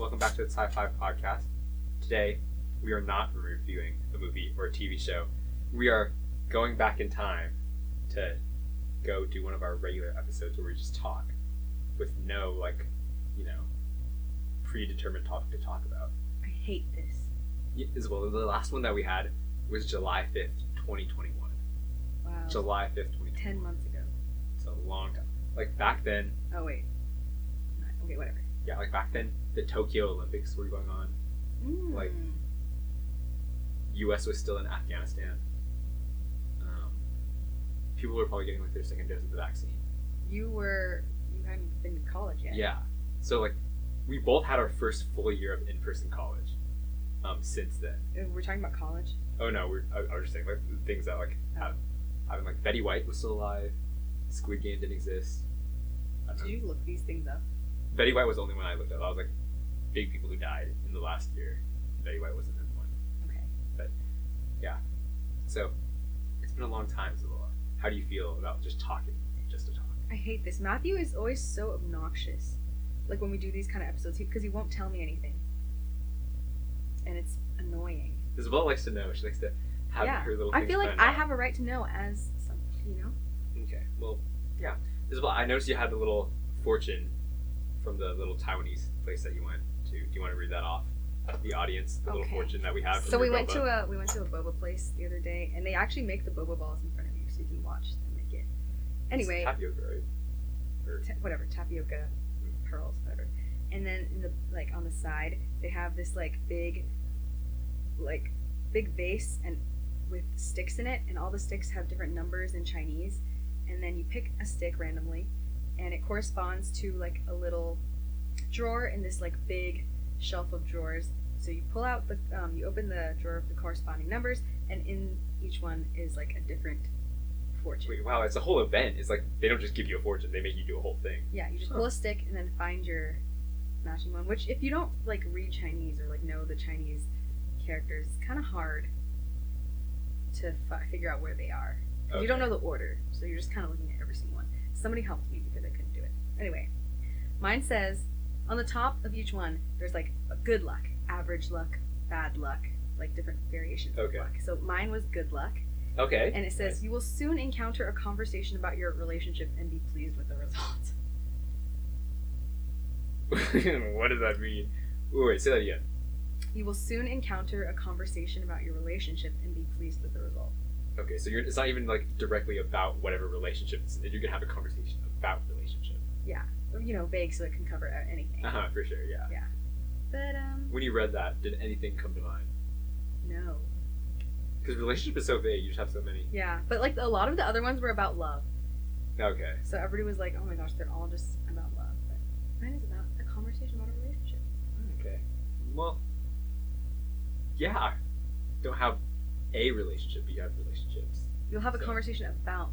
Welcome back to the Sci-Fi Podcast. Today, we are not reviewing a movie or a TV show. We are going back in time to go do one of our regular episodes where we just talk with no like, you know, predetermined topic to talk about. I hate this. Yeah, As well, the last one that we had was July fifth, twenty twenty one. Wow. July fifth, twenty twenty. Ten months ago. It's a long time. Like back then, Oh wait. Okay, whatever. yeah, like back then, the Tokyo Olympics were going on. Mm. Like- U.S. was still in Afghanistan. Um, people were probably getting like their second dose of the vaccine. you were you hadn't been to college yet. Yeah. So like, we both had our first full year of in-person college. Um, since then. Uh, We're talking about college. Oh no, we're I, I was just saying like things that like have having like Betty White was still alive. Squid Game didn't exist. Did know. you look these things up? Betty White was the only one I looked at. I was like, big people who died in the last year. Betty White wasn't in one. Okay. But yeah, so, it's been a long time, Isabella. How do you feel about just talking, just to talk? I hate this. Matthew is always so obnoxious. Like when we do these kind of episodes, because he, won't tell me anything, and it's annoying. Isabella likes to know. She likes to have yeah. her little. I feel like I out. have a right to know as some, you know. Okay. Well, yeah. Isabella, I noticed you had the little fortune from the little Taiwanese place that you went to. Do you want to read that off? The audience, the little fortune that we have. So we went to a we went to a boba place the other day, and they actually make the boba balls in front of you, so you can watch them make it. Anyway, tapioca, right? Or, ta- whatever tapioca hmm. pearls whatever and then in the like on the side they have this like big like big vase and with sticks in it and all the sticks have different numbers in chinese and then you pick a stick randomly and it corresponds to like a little drawer in this like big shelf of drawers so you pull out the um, you open the drawer of the corresponding numbers and in each one is like a different fortune wait, wow, it's a whole event. It's like they don't just give you a fortune; they make you do a whole thing. Yeah, you just Huh. pull a stick and then find your matching one. Which, if you don't like read Chinese or like know the Chinese characters, it's kind of hard to fi- figure out where they are. 'Cause You don't know the order, so you're just kind of looking at every single one. Somebody helped me because I couldn't do it. Anyway, mine says on the top of each one, there's like good luck, average luck, bad luck, like different variations Okay. of luck. So mine was good luck, Okay. and it says you will soon encounter a conversation about your relationship and be pleased with the results. what does that mean? Ooh, wait, say that again. You will soon encounter a conversation about your relationship and be pleased with the result. Okay, so you're, it's not even like directly about whatever relationship. It's, you're gonna have a conversation about relationship. You know, vague so it can cover anything. Uh huh, for sure, yeah. Yeah. But um, When you read that, did anything come to mind? no. Because relationship is so vague. You just have so many. Yeah, but like a lot of the other ones were about love. Okay. So everybody was like, "Oh my gosh, they're all just about love." But mine is about a conversation about a relationship. Okay. Well. Yeah. Don't have a relationship, but you have relationships. You'll have a conversation about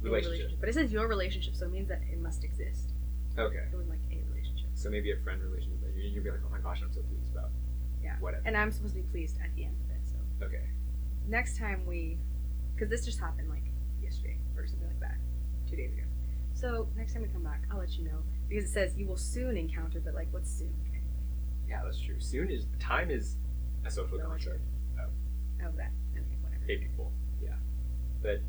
a Relationship. but it says your relationship, so it means that it must exist. Okay. It was like a relationship. So maybe a friend relationship that you'd be like, oh my gosh, I'm so pleased about. Yeah. Whatever. And I'm supposed to be pleased at the end of it. So Okay. next time we, because this just happened like yesterday or something like that, two days ago. So next time we come back, I'll let you know because it says you will soon encounter, but like what's soon anyway? Yeah, that's true. Soon is time is a social Relative. construct. Oh, that. Okay, whatever. Hey people. Yeah. But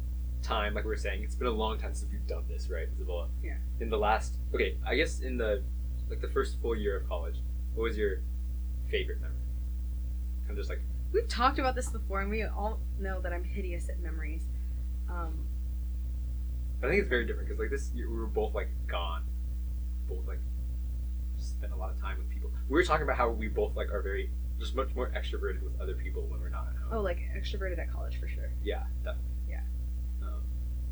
time, like we were saying, it's been a long time since we've done this, right, Isabella? Yeah. In the last okay, I guess in the like the first full year of college, what was your favorite memory? Kind of just like We've talked about this before, and we all know that I'm hideous at memories. Um, I think it's very different because like this year we were both like gone, both like spent a lot of time with people. We were talking about how we both like are very just much more extroverted with other people when we're not at home. oh, like extroverted at college for sure. yeah, definitely.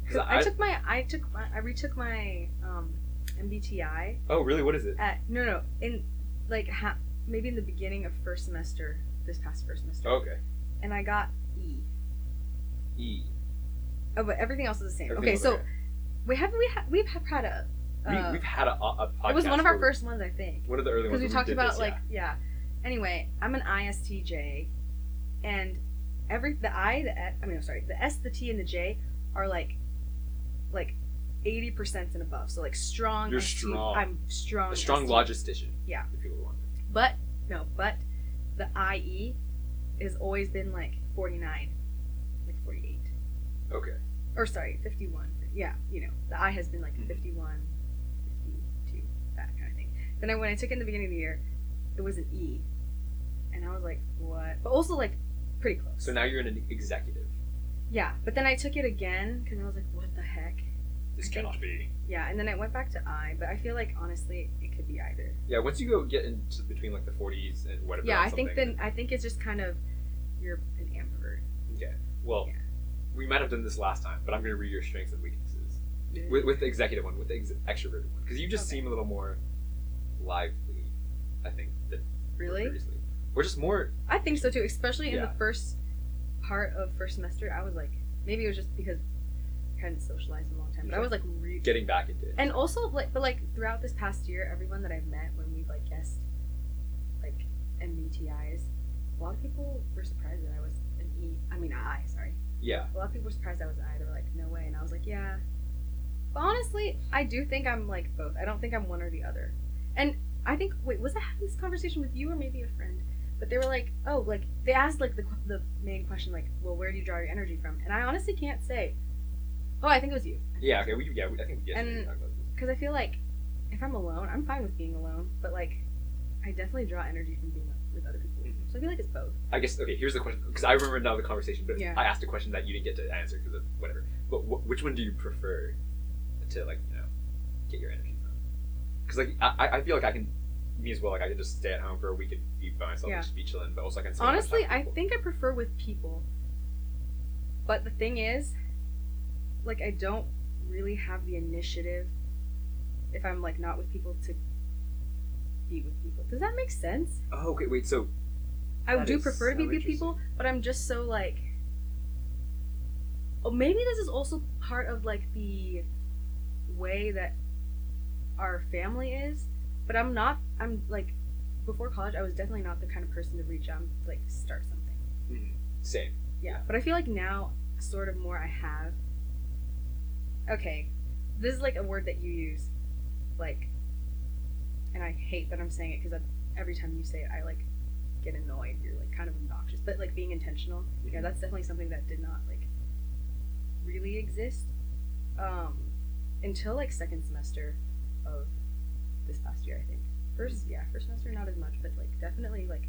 Yeah. 'Cause I, took my, I took, my, I retook my um, MBTI oh really? What is it? at no, no, in like ha- maybe in the beginning of first semester, this past first semester, okay. and I got E. E. Oh, but everything else is the same. Everything okay, so we have we ha- we've had a. we, Uh, we've had a, a podcast. it was one of our first ones, I think. One of the early because ones. we where talked about this, like yeah. Anyway, I'm an ISTJ, and every the I the I mean I'm sorry the S the T and the J are like like eighty percent and above. So like strong. You're ST strong. I'm strong. A strong ST. logistician. Yeah. If people want. But no, but the IE has always been like forty nine, like forty eight, Okay. or sorry, fifty one. Yeah, you know, the I has been like Mhm. 51, 52, that kind of thing. Then I, when I took it in the beginning of the year, it was an E, and I was like, what? But also like pretty close. So now you're in an executive. Yeah, but then I took it again because I was like, what the heck? This I think- cannot be. Yeah, and then I went back to I, but I feel like honestly it could be either. Yeah. Once you go get into between like the 40s and whatever. Yeah, I think then I think it's just kind of you're an ambivert. Okay. Well, Yeah. we might have done this last time, but I'm going to read your strengths and weaknesses with, with the executive one, with the ex- extroverted one, because you just Okay. seem a little more lively, I think, than really? previously, or just more. I think so too, especially in the first part of first semester. I was like, maybe it was just because I hadn't socialized in a long time, but I was like, re- Getting back into it. and also like, but like throughout this past year, everyone that I've met when we've like guessed like MBTIs, a lot of people were surprised that I was an E. I mean, I sorry. yeah. A lot of people were surprised I was I. They were like, no way, and I was like, yeah. But honestly, I do think I'm like both. I don't think I'm one or the other. And I think wait, was I having this conversation with you or maybe a friend? But they were like, oh, like they asked like the the main question, like, well, where do you draw your energy from? And I honestly can't say. Oh, I think it was you. Yeah. Okay. We, yeah. We, I think we And- yesterday we talked about this. Because I feel like if I'm alone, I'm fine with being alone. But like, I definitely draw energy from being with other people. Mhm. So I feel like it's both. I guess okay. Here's the question because I remember now the conversation, but Yeah. I asked a question that you didn't get to answer because of whatever. But wh- which one do you prefer to like you know get your energy from? Because like I, I feel like I can me as well. Like I could just stay at home for a week and be by myself Yeah. and just be chilling. But also I can spend Honestly, I think I prefer with people. But the thing is, like, I don't really have the initiative if I'm like not with people to be with people. Does that make sense? Oh, okay. Wait. So I do prefer to be with people, but I'm just so like. Oh, maybe this is also part of like the way that our family is, but I'm not. I'm like, before college, I was definitely not the kind of person to reach out and like start something. mhm, same. Yeah, but I feel like now, sort of more, I have. Okay, this is like a word that you use, like, and I hate that I'm saying it because every time you say it, I like get annoyed. You're like kind of obnoxious, but like being intentional. Yeah, Mhm. that's definitely something that did not like really exist um until like second semester of this past year. I think first, yeah, first semester not as much, but like definitely like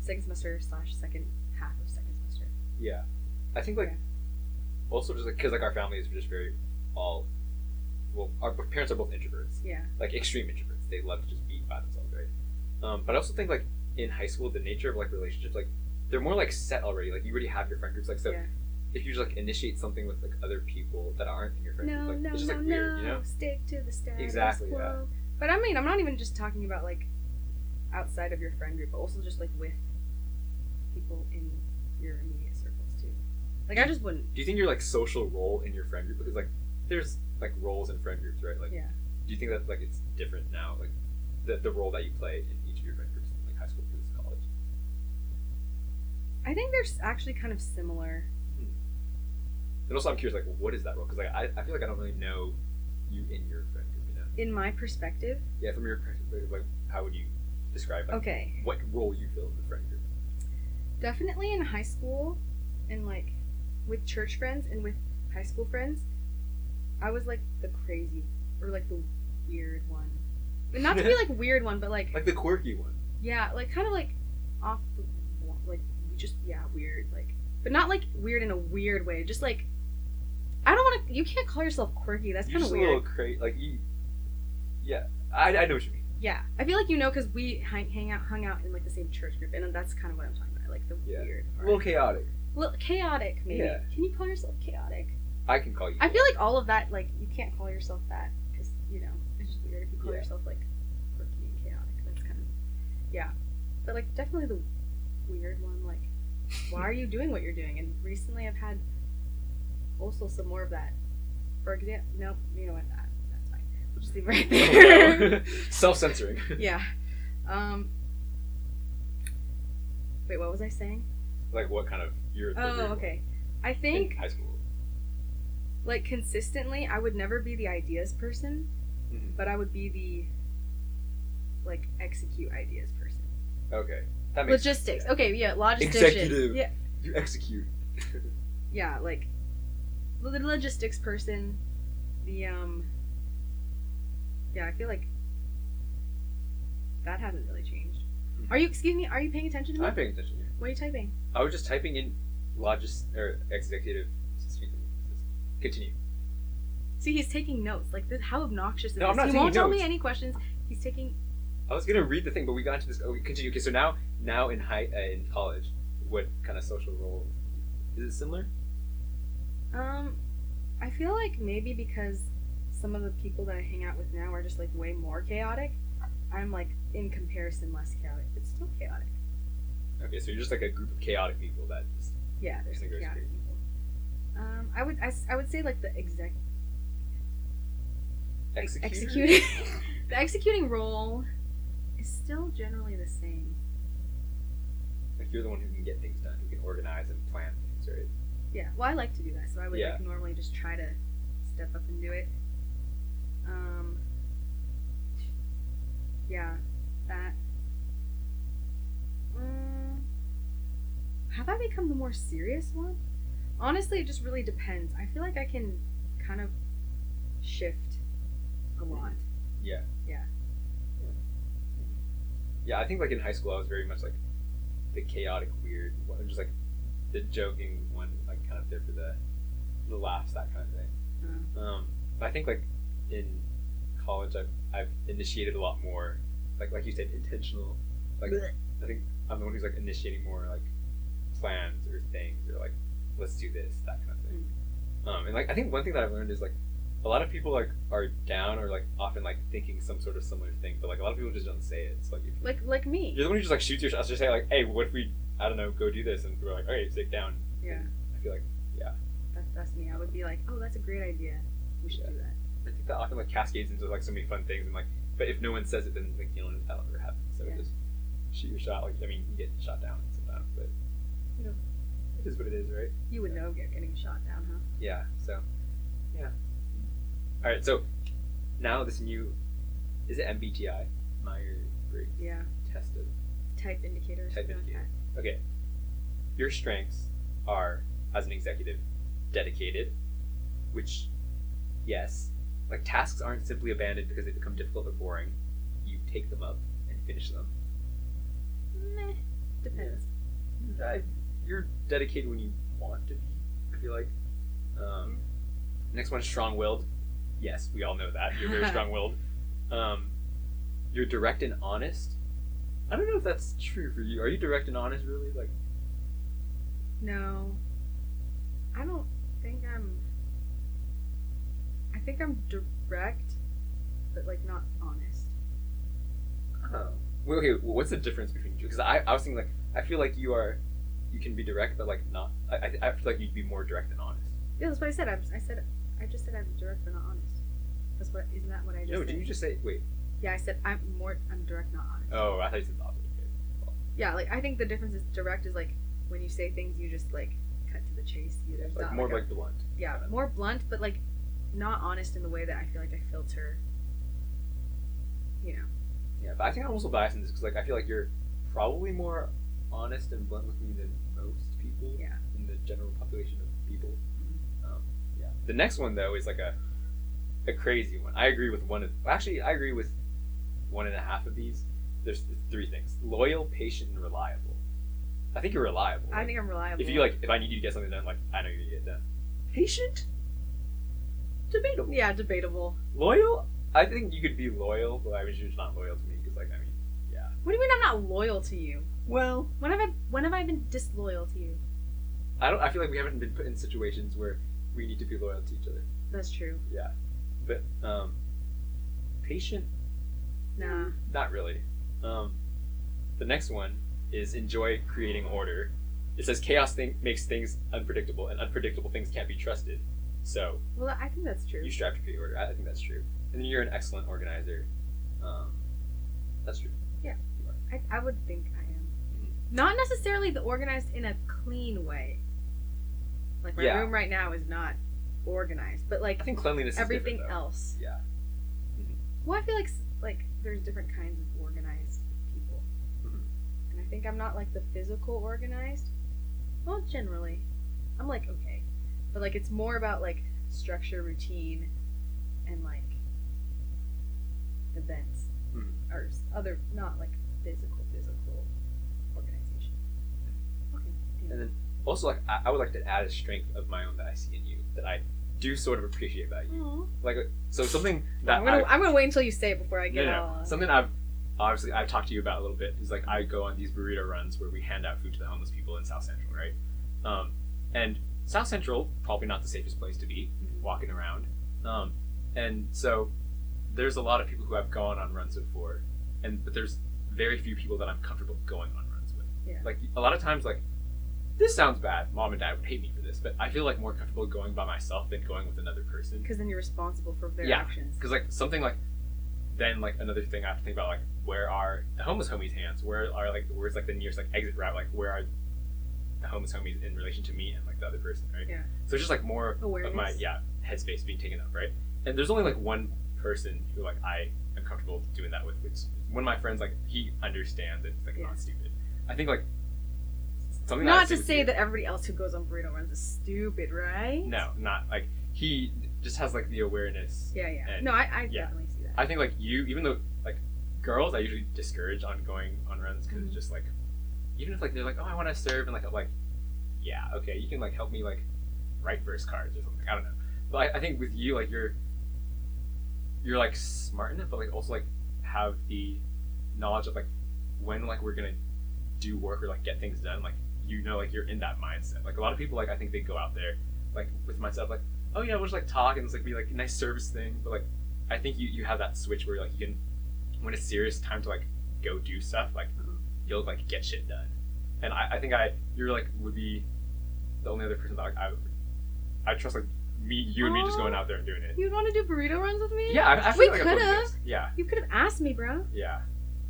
second semester slash second half of second semester. Yeah. I think like Yeah. also just like because like our family is just very all. Well, our parents are both introverts. Yeah. like extreme introverts. They love to just be by themselves, right? Um, but I also think like in high school, the nature of like relationships, like they're more like set already. Like you already have your friend groups. Like so, yeah. if you just like initiate something with like other people that aren't in your friend No, group, like no, it's just no, like no. weird, you know? Stick to the status Exactly, quo. yeah. But I mean, I'm not even just talking about like outside of your friend group, but also just like with people in your immediate circles too. Like I just wouldn't. Do you think your like social role in your friend group because like there's like roles in friend groups, right? Like, Yeah. do you think that like it's different now, like the the role that you play in each of your friend groups, like high school versus college? I think they're actually kind of similar. Hmm. And also, I'm curious, like, what is that role? Because like I, I feel like I don't really know you in your friend group, you know? In my perspective, Yeah, from your perspective, like, how would you describe like, okay, what role you fill in the friend group? definitely in high school, and like with church friends and with high school friends, I was like the crazy or like the weird one. But not to be like weird one, but like Like the quirky one. Yeah, like kind of like off the wall, like just yeah, weird, like but not like weird in a weird way. Just like I don't want to. You can't call yourself quirky. That's kind of weird. little crazy. Like you. Yeah, I, I know what you mean. Yeah, I feel like you know because we hang, hang out, hung out in like the same church group, and that's kind of what I'm talking about. Like the Yeah. weird, A little chaotic. Little chaotic, maybe. Yeah. Can you call yourself chaotic? I can call you. I feel like all of that, like you can't call yourself that because you know it's just weird if you call Yeah. yourself like quirky and chaotic. That's kind of yeah, but like definitely the weird one. Like, why are you doing what you're doing? And recently, I've had also some more of that. For example, nope, you know what? That, that's fine. We'll just leave right there. Self censoring. yeah. Um. Wait, what was I saying? like what kind of you're. Oh, okay. I in think high school. Like consistently, I would never be the ideas person, Mhm. but I would be the like execute ideas person. Okay. That makes Logistics. yeah. Okay, yeah, logistician. Executive. Yeah, You execute. yeah, like the logistics person. The um. Yeah, I feel like that hasn't really changed. Mhm. Are you? Excuse me. Are you paying attention to me? I'm paying attention here. What are you typing? I was just typing in logis or executive. Continue. See, he's taking notes. Like, this, how obnoxious is No, I'm this? not he won't tell me any questions. He's taking. I was gonna read the thing, but we got into this. Oh, we continue. Okay, so now, now in high uh, in college, what kind of social role is it similar? Um, I feel like maybe because some of the people that I hang out with now are just like way more chaotic. I'm like in comparison less chaotic, but still chaotic. Okay, so you're just like a group of chaotic people that just Yeah, there's some chaotic crazy. people. Um, I would I, I would say like the exec executing the executing role is still generally the same. Like you're the one who can get things done, who can organize and plan things, right? Yeah, well, I like to do that, so I would Yeah. like normally just try to step up and do it. Um, yeah, that. Mm, have I become the more serious one? Honestly, it just really depends. I feel like I can kind of shift a lot. Yeah. Yeah. Yeah, I think like in high school, I was very much like the chaotic, weird, one, just like the joking one, like kind of there for the the laughs, that kind of thing. Uh, Um, but I think like in college, I've I've initiated a lot more, like like you said, intentional. Like. I think I'm the one who's like initiating more like plans or things or like let's do this that kind of thing. Um, and like I think one thing that I've learned is like a lot of people like are down or like often like thinking some sort of similar thing, but like a lot of people just don't say it. So like if like like me. you're the one who just like shoots your shots, just say like, hey, what if we I don't know go do this, and we're like, right, sit down. Yeah, I feel like yeah. that, that's me. I would be like, oh, that's a great idea. We should Yeah. do that. I think that often like cascades into like so many fun things and like but if no one says it then like you know that'll ever happen. So Yeah. just shoot your shot. Like I mean you get shot down sometimes, but you know it is what it is, right? You would know get getting shot down, huh? Yeah. So yeah. All right. So now this new is it MBTI Myers Briggs Yeah. test of Type indicator. or Type something like indicator. okay. Your strengths are as an executive dedicated, which yes, like tasks aren't simply abandoned because they become difficult or boring. You take them up and finish them. Meh. Depends. I, you're dedicated when you want to be. I feel like. Um, Next one, strong-willed. Yes, we all know that you're very strong-willed. Um, you're direct and honest. I don't know if that's true for you. Are you direct and honest, really? Like, No. I don't think I'm. I think I'm direct, but like not honest. oh, well, okay. What's the difference between you? Because I, I was thinking like, I feel like you are, you can be direct, but like not. I, I, I feel like you'd be more direct than honest. Yeah, that's what I said. I, I said I just said I'm direct but not honest. That's what isn't that what I just no, said? did you just say wait? Yeah, I said I'm more I'm direct not honest. Oh, I thought you said the opposite. Okay. Yeah, like I think the difference is direct is like when you say things you just like cut to the chase. You there's like not more like, a- like blunt. yeah kinda. more blunt, but like not honest in the way that I feel like I filter. You know. Yeah, but I think I'm also biased in this because like I feel like you're probably more honest and blunt with me than most people. Yeah. In the general population of people. Mhm. Um, yeah. The next one though is like a a crazy one. I agree with one of actually I agree with one and a half of these. There's three things: loyal, patient, and reliable. I think you're reliable. I Like, think I'm reliable. if you like, if I need you to get something done, like I know you're gonna get it done. Patient, debatable. Yeah, debatable. Loyal, I think you could be loyal, but I mean, just not loyal to me because, like, I mean, yeah. What do you mean I'm not loyal to you? Well, When have I when have I been disloyal to you? I don't. I feel like we haven't been put in situations where we need to be loyal to each other. That's true. Yeah, but um, patient, Nah. not really. Um, the next one is enjoy creating order. It says chaos thing makes things unpredictable, and unpredictable things can't be trusted. So Well, I think that's true. you strive to create order. I think that's true. And then you're an excellent organizer. Um, that's true. Yeah, I, I would think I am. Mhm. Not necessarily the organized in a clean way. Like my Yeah. room right now is not organized, but like I think cleanliness everything else. Yeah. Well, I feel like like there's different kinds of organized people, Mhm. and I think I'm not like the physical organized. Well, generally, I'm like okay, but like it's more about like structure, routine, and like events Mhm. or other not like physical physical organization. Okay. And then also like I, I would like to add a strength of my own that I see in you that I do sort of appreciate about you. Aw. Like so something that I'm gonna, I'm gonna wait until you say it before I get no, all. no. something I've obviously I've talked to you about a little bit is like I go on these burrito runs where we hand out food to the homeless people in South Central, right? Um, and South Central probably not the safest place to be Mhm. walking around. Um, and so there's a lot of people who I've gone on runs before, and but there's very few people that I'm comfortable going on runs with. Yeah. Like a lot of times, like this sounds bad. Mom and dad would hate me for this, but I feel like more comfortable going by myself than going with another person. Because then you're responsible for their Yeah, actions. Because like something like then like another thing I have to think about like where are the homeless homies' hands? Where are like where's like the nearest like exit route? Like where are the homeless homies in relation to me and like the other person, right? Yeah. So it's just like more Awareness. of my yeah headspace being taken up, right? And there's only like one person who like I am comfortable doing that with, which one of my friends like he understands it. He's like Yeah. not stupid. I think like something Not to say you- that everybody else who goes on burrito runs is stupid, right? no, not like he just has like the awareness. Yeah, yeah. And- no, I, I yeah. definitely see that. I think like you, even though like girls, I usually discourage on going on runs because Mhm. it's just like even if like they're like oh I want to serve and like like yeah okay you can like help me like write verse cards or something I don't know but I, I think with you like you're you're like smart enough but like also like have the knowledge of like when like we're gonna do work or like get things done like you know like you're in that mindset like a lot of people like I think they go out there like with myself like oh yeah we'll just like talk and it's like be like a nice service thing but like I think you you have that switch where like you can when it's serious time to like go do stuff like Mhm. You'll like get shit done and I, I think I you're like would be the only other person that like, I I trust like me you and me just going oh. out there and doing it You'd want to do burrito runs with me? yeah I, I feel We like could've. yeah You could have asked me, bro. yeah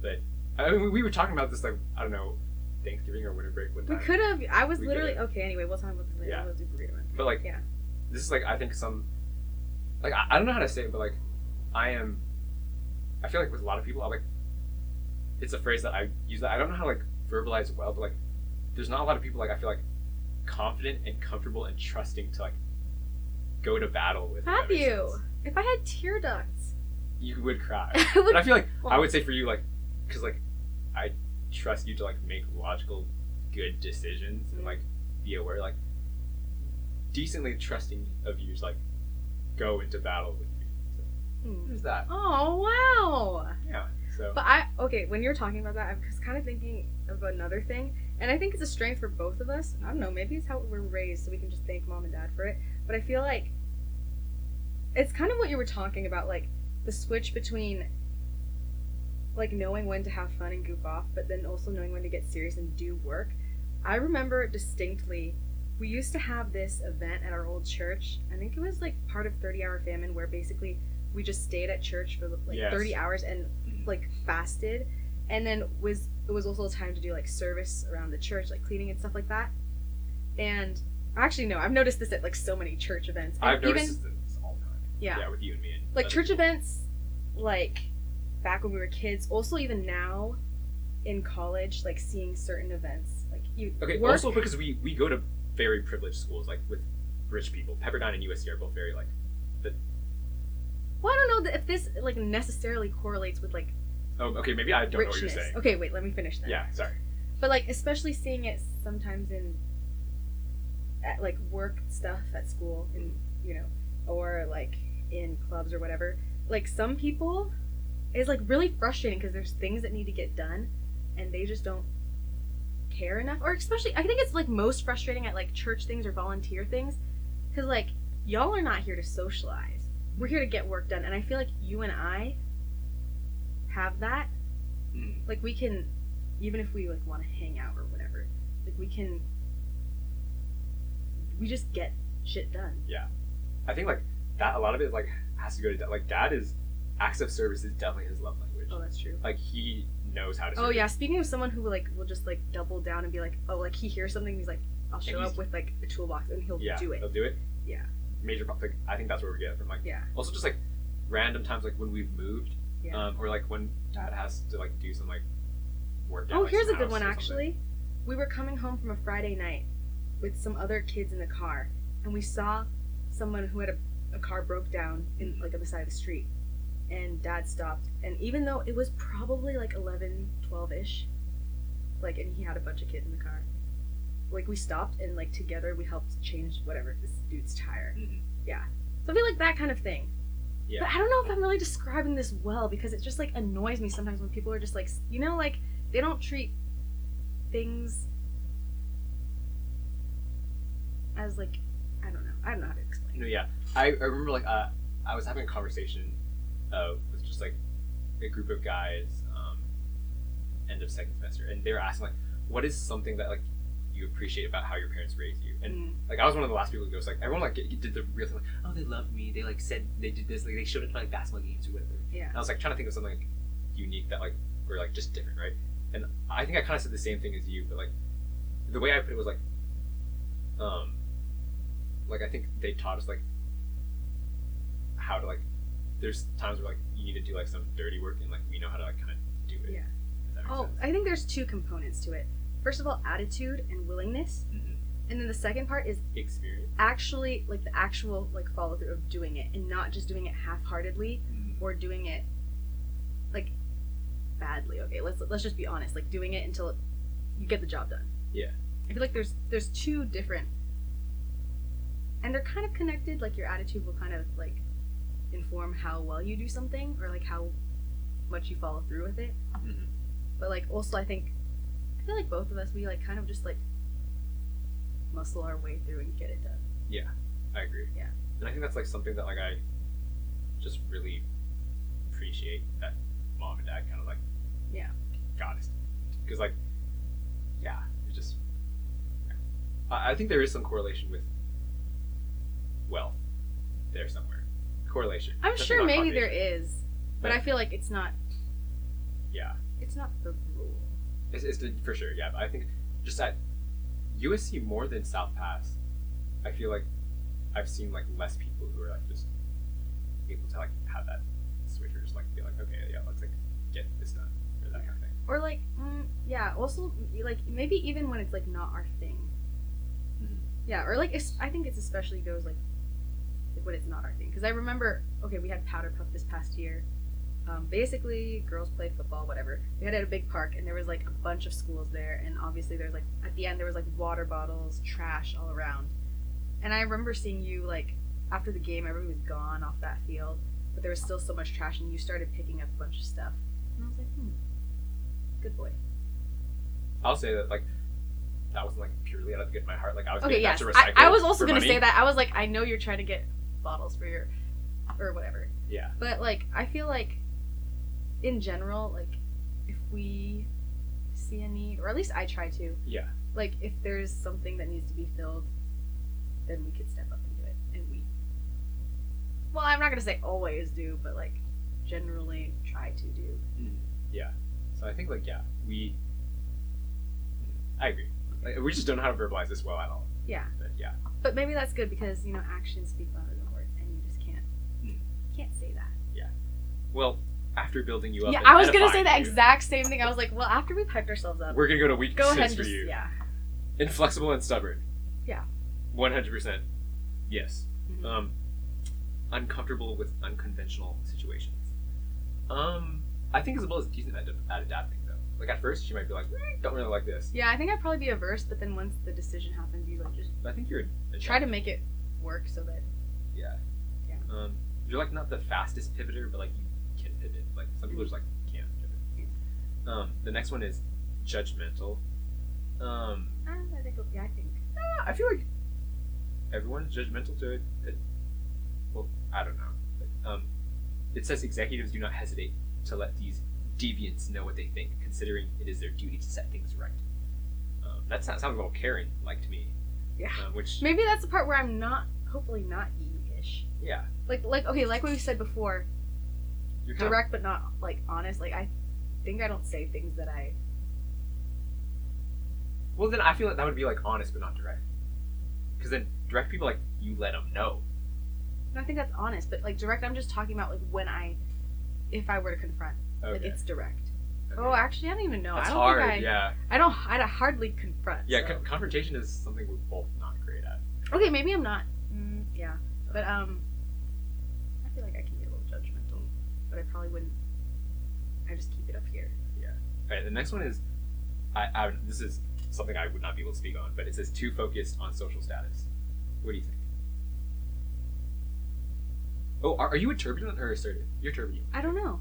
but I mean, we- we were talking about this like I don't know Thanksgiving or winter break one We could have. I was We literally could've. okay. Anyway, we'll talk about this later. Yeah. We'll do burrito runs. but like Yeah. this is like I think some like I, I don't know how to say it but like I am I feel like with a lot of people I like it's a phrase that I use that I don't know how to like verbalize well but like there's not a lot of people like I feel like confident and comfortable and trusting to like go to battle with Have you? sense. If I had tear ducts, you would cry I but. I feel like I would say for you like because like I trust you to like make logical good decisions and like be aware like decently trusting of you to like go into battle with me so Hmm. there's that Oh wow. yeah so But I okay when you're talking about that, I was kind of thinking of another thing, and I think it's a strength for both of us. I don't know, maybe it's how we're raised, so we can just thank mom and dad for it. But I feel like it's kind of what you were talking about, like the switch between like knowing when to have fun and goof off, but then also knowing when to get serious and do work. I remember distinctly we used to have this event at our old church. I think it was like part of 30 hour famine where basically we just stayed at church for like Yes. 30 hours and mm. like fasted. And then was it was also a time to do like service around the church like cleaning and stuff like that. And actually no i've noticed this at like so many church events. And I've even noticed this all the time. Yeah, yeah with you and me and like church people. events like back when we were kids also even now in college like seeing certain events like you okay work, also because we we go to very privileged schools like with rich people. Pepperdine and usc are both very like well i don't know if this like necessarily correlates with like oh okay maybe i don't know what you're saying. Okay wait let me finish that yeah sorry. But like especially seeing it sometimes in at like work stuff at school and you know or like in clubs or whatever like some people it's like really frustrating because there's things that need to get done and they just don't care enough. Or especially i think it's like most frustrating at like church things or volunteer things because like y'all are not here to socialize we're here to get work done and i feel like you and i have that Mm. like we can even if we like want to hang out or whatever like we can we just get shit done Yeah. i think like that a lot of it like has to go to dad like dad is acts of service is definitely his love language oh that's true like he knows how to oh yeah speaking of someone who like will just like double down and be like oh like he hears something he's like i'll show up with like a toolbox and he'll yeah do it he'll do it Yeah. Major like I think that's where we get it from like Yeah. also just like random times like when we've moved Yeah. um or like when dad has to like do some like work oh, like, here's a good one actually. We were coming home from a Friday night with some other kids in the car, and we saw someone who had a, a car broke down in like on the side of the street. And dad stopped, and even though it was probably like 11, 12 ish, like, and he had a bunch of kids in the car, like we stopped and like together we helped change whatever this dude's tire. Mhm. So I feel like that kind of thing. Yeah. But I don't know if I'm really describing this well because it just like annoys me sometimes when people are just like, you know, like they don't treat things as like I don't know. I don't know how to explain. No, yeah. I, I remember like uh, I was having a conversation uh, with just like a group of guys um, end of second semester, and they were asking like, what is something that like you appreciate about how your parents raised you? And Mm. like I was one of the last people who goes like everyone like did the real thing like oh they loved me they like said they did this like they showed up to like basketball games or whatever. Yeah. And I was like trying to think of something like unique that like or like just different, right? And I think I kind of said the same thing as you, but like the way I put it was like, um, like I think they taught us like how to like. There's times where like you need to do like some dirty work, and like we know how to like kind of do it. Yeah. If that makes Oh, sense. I think there's two components to it. First of all, attitude and willingness, Mhm. and then the second part is Experience. actually like the actual like follow through of doing it and not just doing it half-heartedly Mm. or doing it like badly. Okay, let's let's just be honest. Like doing it until you get the job done. Yeah. I feel like there's there's two different and they're kind of connected. Like your attitude will kind of like inform how well you do something or like how much you follow through with it. Mhm. But like also I think feel like both of us we like kind of just like muscle our way through and get it done. Yeah, I agree. Yeah. And I think that's like something that like I just really appreciate that mom and dad kind of like Yeah. got us because like yeah it just yeah. I, I think there is some correlation with wealth there somewhere correlation I'm Definitely sure maybe there is, but I feel like it's not yeah it's not the rule. It's, it's the, for sure yeah but I think just at USC more than South Pas I feel like I've seen like less people who are like just able to like have that switch or just like be like okay yeah let's like get this done or that kind of thing Or like, mm, yeah. Also, like maybe even when it's like not our thing. Mhm. Yeah, or like it's, I think it's especially goes like, like when it's not our thing. Because I remember, okay, we had powder puff this past year. Um, basically, girls play football, whatever. We had at a big park, and there was like a bunch of schools there, and obviously there's like at the end there was like water bottles, trash all around. And I remember seeing you like after the game, everybody was gone off that field, but there was still so much trash, and you started picking up a bunch of stuff. And I was like, hmm, good boy. I'll say that like that wasn't like purely out of the good of my heart like I was Okay, yes. I, I was also gonna money. say that. I was like, I know you're trying to get bottles for your or whatever. yeah But like I feel like in general, like if we see a need, or at least I try to, yeah like if there's something that needs to be filled, then we could step up and do it. And we well, I'm not gonna say always do, but like generally try to do. yeah so I think like yeah we I agree like, we just don't know how to verbalize this well at all Yeah. but yeah But maybe that's good because, you know, actions speak louder than words and you just can't Hmm. can't say that. Yeah. Well after building you up Yeah, I was gonna say the you, exact same thing. I was like, well, after we've hyped ourselves up, we're gonna go to weak go ahead and for just you yeah. inflexible and stubborn Yeah. 100% yes Mhm. um uncomfortable with unconventional situations um I think Isabella's decent at, at adapting though like at first she might be like "Eh, don't really like this Yeah, I think I'd probably be averse, but then once the decision happens, you like just I think you're try to make it work so that Yeah. Yeah. Um, you're like not the fastest pivoter, but like you. Like some people just like can't pivot. Um, the next one is judgmental. Um, uh, I think yeah, I think I feel like everyone's judgmental to it. it well, I don't know. But, um, it says executives do not hesitate to let these deviants know what they think, considering it is their duty to set things right. Um, that sounds, sounds a little Karen like to me. Yeah. Um, which maybe that's the part where I'm not hopefully not you-ish. yeah, Like like okay, like what we said before, you're direct but not like honest. Like I think I don't say things that I Well, then I feel like that would be like honest but not direct. Because then direct people like you let them know I think that's honest, but like direct, I'm just talking about like when I, if I were to confront, like it's direct. okay. Oh, actually, I don't even know. That's I don't hard. think I, Yeah. I don't. I'd hardly confront. Yeah. so. Con- confrontation is something we're both not great at. Okay, maybe I'm not. Mm, yeah, but um, I feel like I can be a little judgmental, but I probably wouldn't. I just keep it up here. Yeah. All right. The next one is, I, I this is something I would not be able to speak on, but it says too focused on social status. What do you think? Oh, are, are you a turbulent or assertive? You're turbulent. I don't know.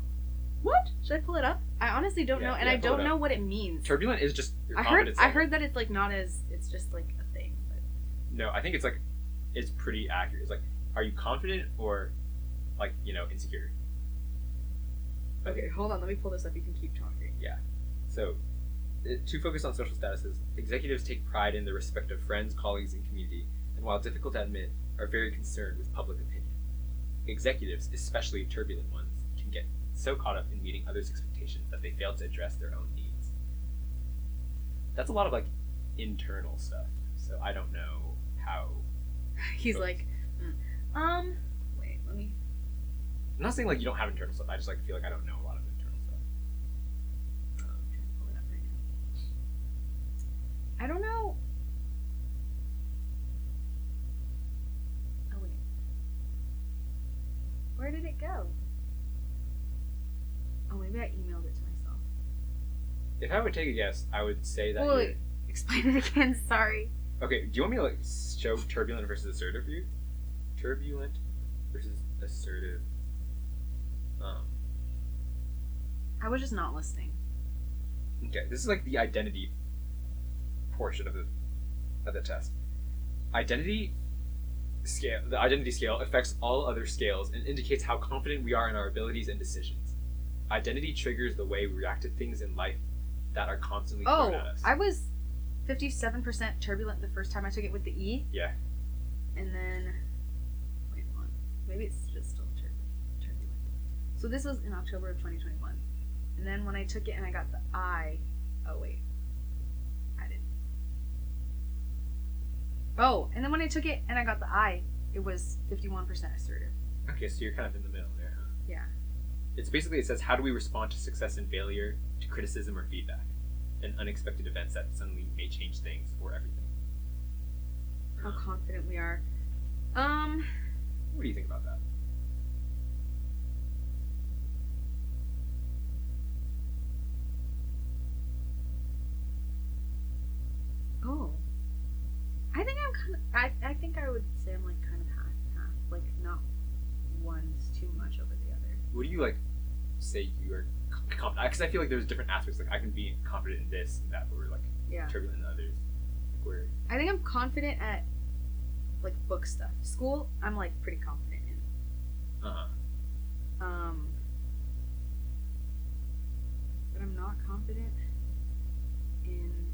What should I pull it up? I honestly don't Yeah, know, and yeah, I don't know what it means. Turbulent is just your I heard. confidence I level. heard that it's like not as. It's just like a thing. But No, I think it's like it's pretty accurate. It's like, are you confident or like you know insecure? Okay, hold on. Let me pull this up. You can keep talking. Yeah. So, uh, to focus on social statuses, executives take pride in the respect of friends, colleagues, and community, and while difficult to admit, are very concerned with public opinion. Executives, especially turbulent ones, can get so caught up in meeting others' expectations that they fail to address their own needs. That's a lot of like internal stuff. So I don't know how. He's like, mm, um, wait. Let me. I'm not saying like you don't have internal stuff. I just like feel like I don't know a lot of internal stuff. Um, I'm trying to pull it up right. I don't know. Oh wait. Where did it go? Oh, maybe I emailed it to myself. if I would take a guess, I would say that. Wait, you're- Explain it again. Sorry. Okay, do you want me to like show turbulent versus assertive for you? Turbulent versus assertive. Um. I was just not listening. Okay, this is like the identity portion of the of the test. Identity scale. The identity scale affects all other scales and indicates how confident we are in our abilities and decisions. Identity triggers the way we react to things in life that are constantly thrown Oh, at us. I was fifty-seven percent turbulent the first time I took it with the E. Yeah. And then, wait, on. Maybe it's just still tur- turbulent. So this was in October of 2021. And then when I took it and I got the I, oh wait, I didn't. Oh, and then when I took it and I got the I, it was 51% assertive. Okay, so you're kind of in the middle there, huh? Yeah. It's basically it says how do we respond to success and failure, to criticism or feedback, and unexpected events that suddenly may change things or everything. How Um, confident we are. Um, what do you think about that? Oh. I think I'm kind of, I, I think I would say I'm like kind of half, half. Like not one's too much over the other. What do you like say you are confident? Because I feel like there's different aspects. Like I can be confident in this and that, but we're like Yeah. turbulent in others. Like we're I think I'm confident at like book stuff. School, I'm like pretty confident in. uh huh. Um, but I'm not confident in.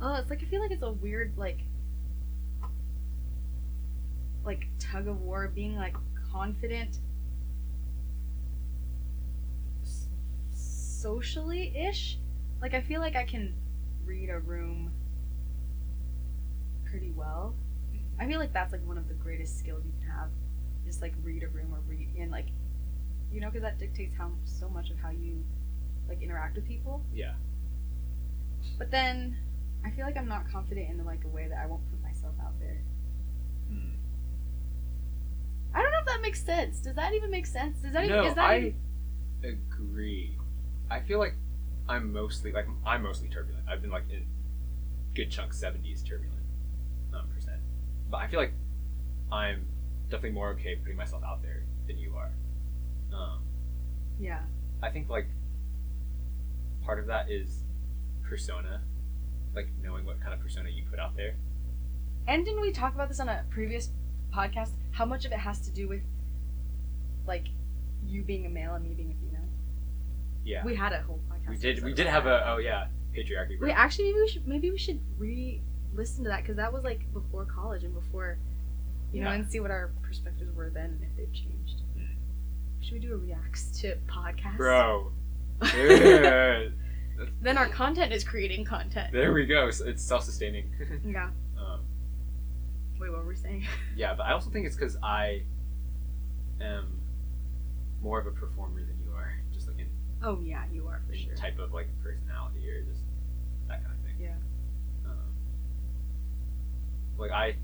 Oh, it's like I feel like it's a weird like like tug of war being like confident socially ish. Like I feel like I can read a room pretty well. I feel like that's like one of the greatest skills you can have, just like read a room or read and like, you know, because that dictates how so much of how you like interact with people. yeah. But then, I feel like I'm not confident in like a way that I won't put myself out there. Hmm. I don't know if that makes sense. Does that even make sense? Does that even, no, is that I even, agree. I feel like I'm mostly like I'm mostly turbulent. I've been like in good chunk seventies turbulent um, percent, but I feel like I'm definitely more okay putting myself out there than you are. Um, yeah. I think like part of that is persona, like knowing what kind of persona you put out there. And didn't we talk about this on a previous podcast? How much of it has to do with like you being a male and me being a female? Yeah, We had a whole podcast. we did. We did have that. a oh yeah patriarchy. bro. Wait, actually, maybe we should maybe we should re-listen to that because that was like before college and before, you know, and see what our perspectives were then and if they've changed. Hmm. Should we do a reacts to podcast? bro. Dude. Then our content is creating content. There we go. So it's self-sustaining. Yeah. um, Wait, what were we saying? yeah, but I also think it's because I am more of a performer than you are. Just like in, Oh yeah, you are for sure. type of like personality or just that kind of thing. Yeah. Um, like I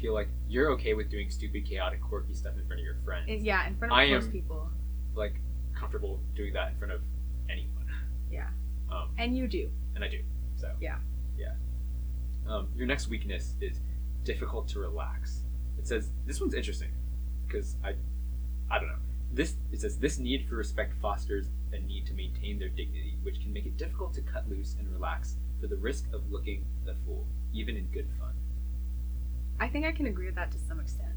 feel like you're okay with doing stupid, chaotic, quirky stuff in front of your friends. In- yeah, in front of I close am- people. like comfortable doing that in front of anyone. Yeah. Um, And you do. and I do. So Yeah. yeah. Um, your next weakness is difficult to relax. It says this one's interesting because I, I don't know. This it says this need for respect fosters a need to maintain their dignity, which can make it difficult to cut loose and relax for the risk of looking the fool, even in good fun. I think I can agree with that to some extent.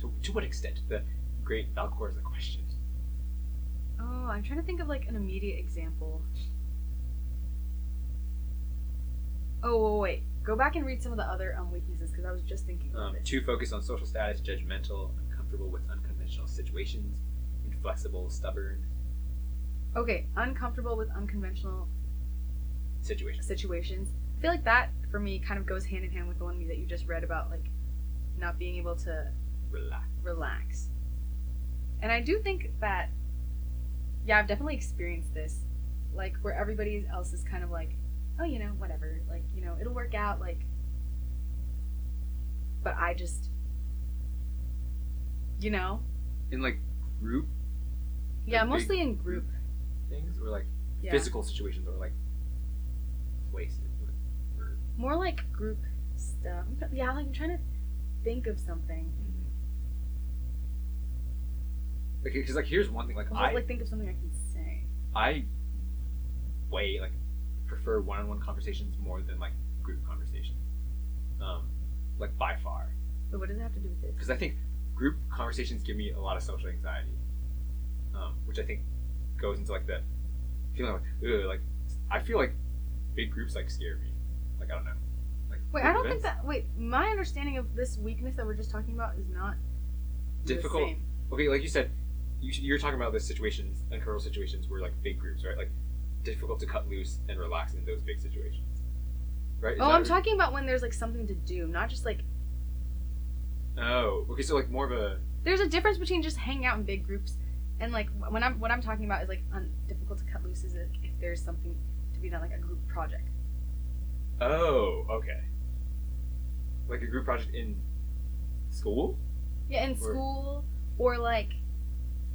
To, to what extent? The great Valcor is a question. Oh, I'm trying to think of like an immediate example. Oh, wait, wait. Go back and read some of the other um, weaknesses because I was just thinking Um, too focused on social status, judgmental, uncomfortable with unconventional situations, inflexible, stubborn Okay, uncomfortable with unconventional situations. situations. I feel like that for me kind of goes hand in hand with the one that you just read about like not being able to Relax. relax. And I do think that yeah, I've definitely experienced this. Like where everybody else is kind of like, oh, you know, whatever. Like, you know, it'll work out like but I just you know? In like group Yeah, Like, mostly in group. things or like Yeah. physical situations or like places or More like group stuff. Yeah, like I'm trying to think of something. Like because like here's one thing like I'm I like think of something I can say. I way like prefer one-on-one conversations more than like group conversations um like by far But what does it have to do with this? because I think group conversations give me a lot of social anxiety, um, which I think goes into like the feeling like Ugh, like I feel like big groups like scare me. Like I don't know. Like Wait, I don't think that. Wait, my understanding of this weakness that we're just talking about is not Difficult. Okay, like you said, you you're talking about the situations, uncomfortable situations where like big groups, right? Like difficult to cut loose and relax in those big situations, right? Is Oh, I'm talking about when there's like something to do, not just like Oh, okay, so like more of a there's a difference between just hanging out in big groups and like when I'm what I'm talking about is like un, difficult to cut loose is like if there's something to be done like a group project. oh, okay, like a group project in school. Yeah, in Or- school or like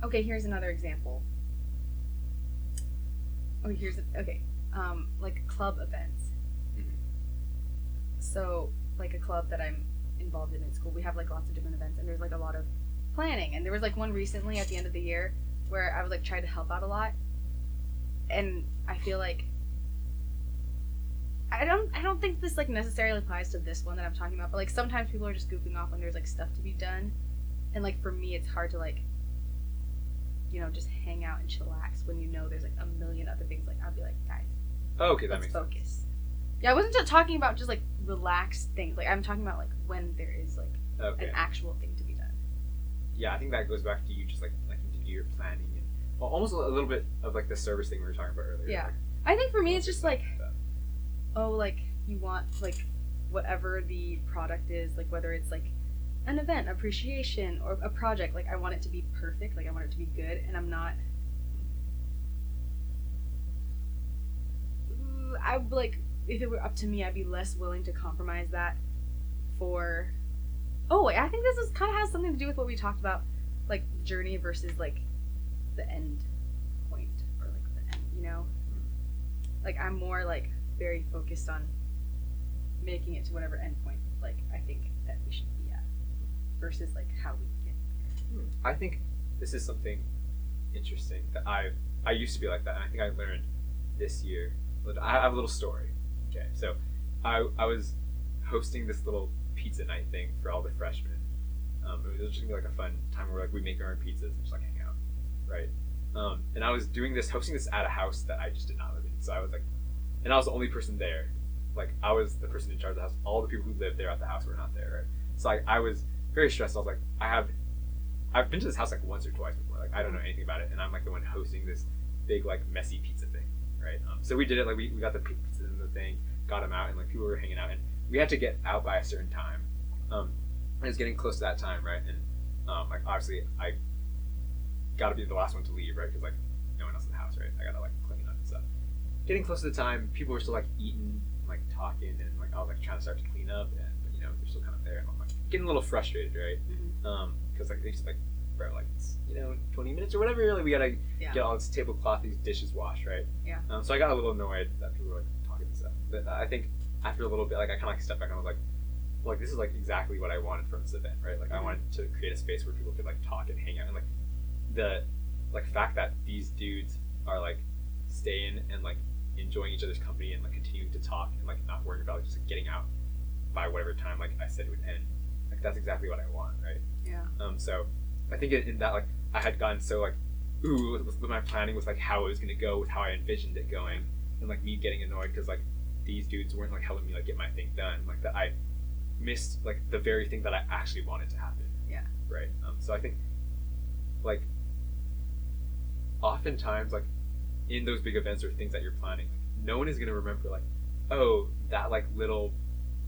okay, here's another example. Oh, here's a, okay. Um like club events. So, like a club that I'm involved in in school, we have like lots of different events and there's like a lot of planning. And there was like one recently at the end of the year where I was like trying to help out a lot. And I feel like I don't I don't think this like necessarily applies to this one that I'm talking about, but like sometimes people are just goofing off when there's like stuff to be done. And like for me it's hard to like you know, just hang out and chillax when you know there's like a million other things like I'd be like, guys, Oh, okay, that makes focus. sense. Yeah, I wasn't just talking about just like relaxed things. Like I'm talking about like when there is like Okay. an actual thing to be done. yeah, I think that goes back to you just like to do your planning and well, almost a little bit of like the service thing we were talking about earlier. Yeah. like, I think for me it's just like stuff. oh like you want like whatever the product is, like whether it's like an event, appreciation, or a project, like I want it to be perfect, like I want it to be good, and I'm not I would like if it were up to me, I'd be less willing to compromise that for. Oh, I think this is kind of has something to do with what we talked about, like journey versus like the end point or like the end. You know, like I'm more like very focused on making it to whatever end point. Like I think that we should be versus like how we get there. I think this is something interesting that I I used to be like that, and I think I learned this year. I have a little story. Okay, so I I was hosting this little pizza night thing for all the freshmen. Um, it was just gonna be like a fun time where like we make our own pizzas and just like hang out, right? Um, and I was doing this, hosting this at a house that I just did not live in. So I was like, and I was the only person there. Like I was the person in charge of the house. All the people who lived there at the house were not there, right? So I was very stressed. I was like, I have, I've been to this house like once or twice before. Like I don't know anything about it, and I'm like the one hosting this big like messy pizza thing, right? Um, so we did it like we, we got the pizza and the thing, got them out, and like people were hanging out, and we had to get out by a certain time. Um, and it's getting close to that time, right? And um, like obviously I got to be the last one to leave, right? Because like no one else in the house, right? I gotta like clean up and stuff. Getting close to the time, people were still like eating, like talking, and like I was like trying to start to clean up, and but you know they're still kind of there, and I'm like getting a little frustrated, right? Mhm. Um, because like they just like, bro, like it's you know 20 minutes or whatever, like we gotta Yeah. get all this tablecloth, these dishes washed, right? Yeah. Um, so I got a little annoyed that people were like talking and stuff, but I think after a little bit, like I kind of like stepped back and I was like, like this is like exactly what I wanted from this event, right? Like I Mhm. wanted to create a space where people could like talk and hang out, and like the like fact that these dudes are like staying and like enjoying each other's company and like continuing to talk and like not worrying about like, just like, getting out by whatever time like I said it would end. That's exactly what I want, right? Yeah. Um, so I think in, in that like I had gotten so like ooh with, with my planning with like how it was gonna go with how I envisioned it going and like me getting annoyed because like these dudes weren't like helping me like get my thing done like that I missed like the very thing that I actually wanted to happen. Yeah. Right. Um, so I think like oftentimes like in those big events or things that you're planning like no one is gonna remember like oh that like little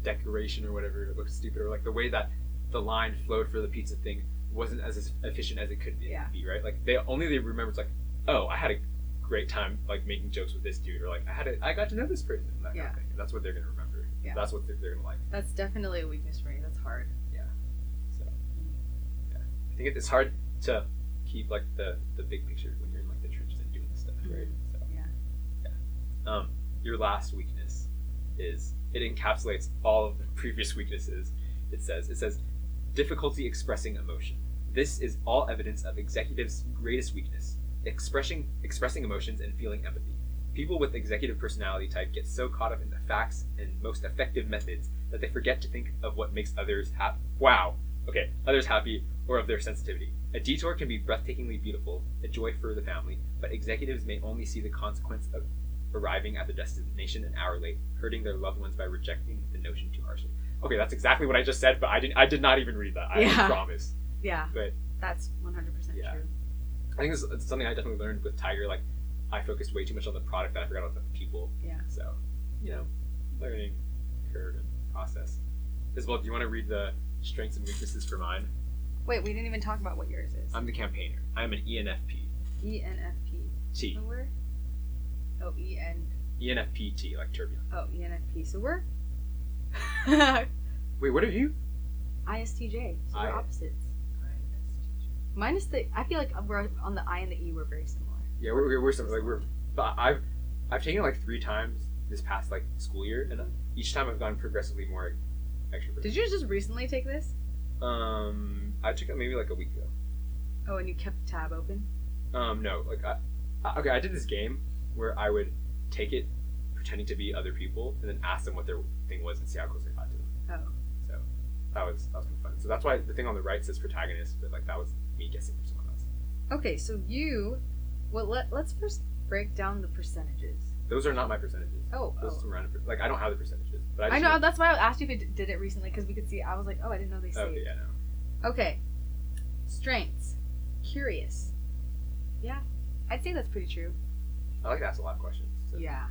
decoration or whatever it looks stupid or like the way that the line flowed for the pizza thing wasn't as efficient as it could be, Yeah. right like they only they remember it's like oh i had a great time like making jokes with this dude or like i had a, i got to know this person that kind Yeah. of thing and that's what they're gonna remember Yeah. that's what they're, they're gonna like That's definitely a weakness for me. That's hard. Yeah. so yeah i think it's hard to keep like the the big picture when you're in like the trenches and doing this stuff right so Yeah. yeah um your last weakness is it encapsulates all of the previous weaknesses it says it says difficulty expressing emotion. This is all evidence of executives greatest weakness expressing expressing emotions and feeling empathy. People with executive personality type get so caught up in the facts and most effective methods that they forget to think of what makes others happy wow okay others happy or of their sensitivity. A detour can be breathtakingly beautiful a joy for the family but executives may only see the consequence of arriving at the destination an hour late, hurting their loved ones by rejecting the notion too harshly. Okay, that's exactly what I just said, but I didn't. I did not even read that. I Yeah. promise. Yeah. But That's 100% Yeah. true. I think it's, it's something I definitely learned with Tiger. Like, I focused way too much on the product that I forgot about the people. Yeah. So, you know, learning curve and process. Isabel, do you want to read the strengths and weaknesses for mine? Wait, we didn't even talk about what yours is. I'm the campaigner. I'm an ENFP. ENFP. T. So we're. Oh, E N. ENFPT, like turbulent. Oh, ENFP. So we're. Wait, what are you? ISTJ. So we're I- opposites. Minus the. I feel like we're on the I and the E. We're very similar. Yeah, we're, we're, we're like we're. But I've I've taken it like three times this past like school year, and each time I've gotten progressively more extrovert. Did you just recently take this? Um, I took it maybe like a week ago. Oh, and you kept the tab open. Um, no, like I, I okay, I did this game where I would take it pretending to be other people and then ask them what their thing was and see how close I got to. Oh. So that was that was kind of fun. So that's why the thing on the right says protagonist, but like that was me guessing for someone else. Okay, so you. Well, let let's first break down the percentages. Those are not my percentages. Oh, Those oh. are oh. some random. Like I don't have the percentages, but I, I know. That's why I asked you if it did it recently because we could see. I was like, oh, I didn't know they oh, saved. Okay, yeah, no. Okay. Strengths. Curious. Yeah. I'd say that's pretty true. I like to ask a lot of questions. so- Yeah.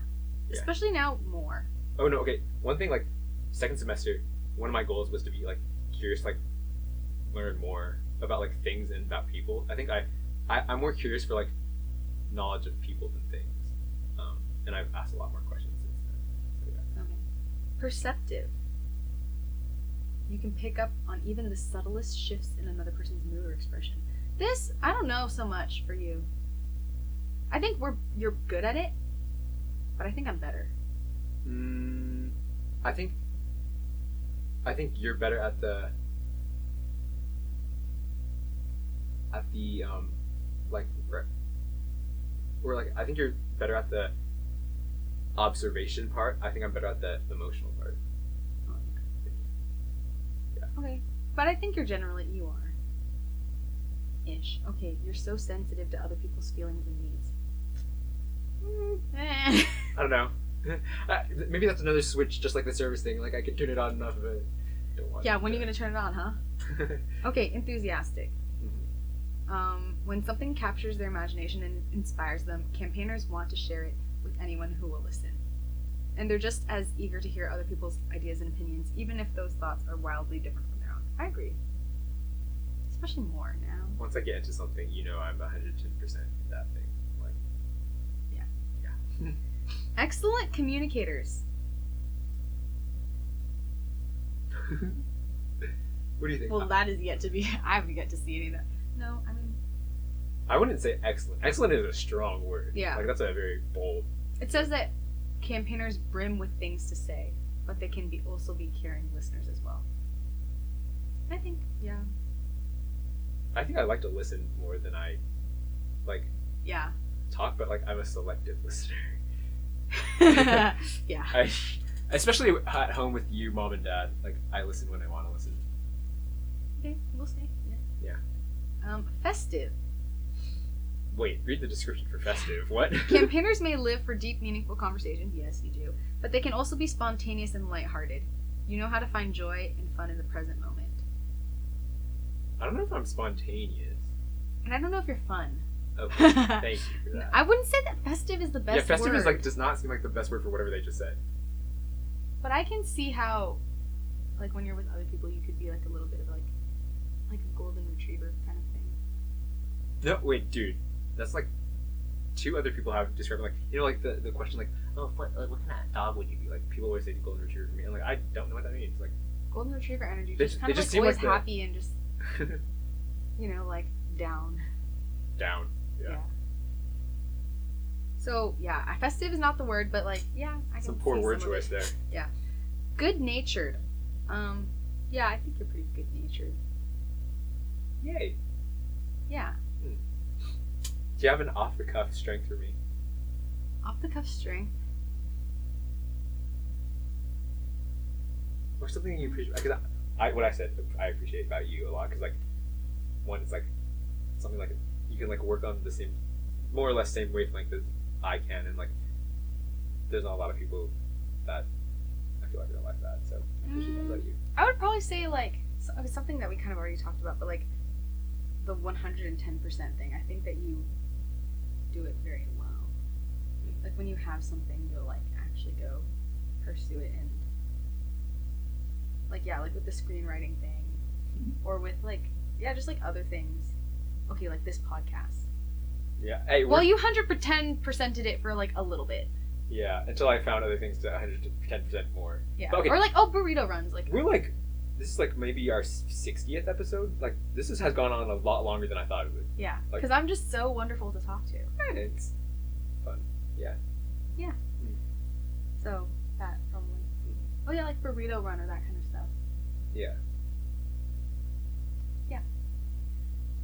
Yeah. Especially now more. Oh no, okay. One thing like second semester, one of my goals was to be like curious, like learn more about like things and about people. I think I, I I'm more curious for like knowledge of people than things. Um, and I've asked a lot more questions since then. So yeah. Okay. Perceptive. You can pick up on even the subtlest shifts in another person's mood or expression. This, I don't know so much for you. I think we're you're good at it, but I think I'm better. Mm, I think. I think you're better at the. At the um, like, or like I think you're better at the observation part. I think I'm better at the emotional part. Oh, Okay. But I think you're generally you are. Ish. Okay, you're so sensitive to other people's feelings and needs. Mm. I don't know. Uh, Maybe that's another switch, just like the service thing. Like I can turn it on enough of it. Don't want yeah, when are you gonna turn it on, huh? Okay, enthusiastic. Mhm. Um, when something captures their imagination and inspires them, campaigners want to share it with anyone who will listen. And they're just as eager to hear other people's ideas and opinions, even if those thoughts are wildly different from their own. I agree. Especially more now. Once I get into something, you know I'm 110% that thing. Like, Yeah. Yeah. Excellent communicators. what do you think? Well, that is yet to be. I haven't yet to see any of that. No, I mean, I wouldn't say excellent. Excellent is a strong word. Yeah. Like, that's a very bold. it says that campaigners brim with things to say, but they can be also be caring listeners as well. I think, yeah, I think I like to listen more than I, like, yeah, talk, but, like, I'm a selective listener. yeah. I, especially at home with you, mom and dad. Like, I listen when I want to listen. Okay, we'll see. Yeah. Yeah. Um, festive. Wait, read the description for festive. What? Campaigners may live for deep, meaningful conversation. Yes, you do. But they can also be spontaneous and lighthearted. You know how to find joy and fun in the present moment. I don't know if I'm spontaneous. And I don't know if you're fun. Okay, thank you for that. I wouldn't say that festive is the best yeah, festive word. is like does not seem like the best word for whatever they just said. But I can see how, like, when you're with other people, you could be like a little bit of like, like a golden retriever kind of thing. No, wait, dude, that's like two other people have described like you know like the, the question like oh what like, what kind of dog would you be like people always say golden retriever for me and like I don't know what that means like Golden retriever energy, They just just- kind they of just like always like the- happy and just, you know, like down. down yeah, Yeah. So yeah, festive is not the word, but like yeah, I can some poor word some choice there. Good natured. Um, yeah, I think you're pretty good natured. Yay! Yeah, Do you have an off the cuff strength for me? off the cuff strength. or something you appreciate? Because I, I, what I said, I appreciate about you a lot. Because like, one, it's like something like you can like work on the same, more or less same wavelength as I can, and like, there's not a lot of people that I feel like are like that. So I appreciate that Mm. about you. I would probably say like something that we kind of already talked about, but like the 110% thing. I think that you do it very well. Mm. Like when you have something, you'll like actually go pursue it and like yeah, like with the screenwriting thing or with like yeah, just like other things. Okay, like this podcast. Yeah. Hey. Well, we're- you 110 percented it for like a little bit. yeah. Until I found other things to 110 percent more. Yeah. Okay. Or like oh, burrito runs like We're like, this is like maybe our 60th episode. Like this is, has gone on a lot longer than I thought it would. yeah, like- because I'm just so wonderful to talk to. And it's fun. Yeah. Yeah. Mm. So that probably. Oh yeah, like burrito run or that kind of stuff. Yeah. Yeah.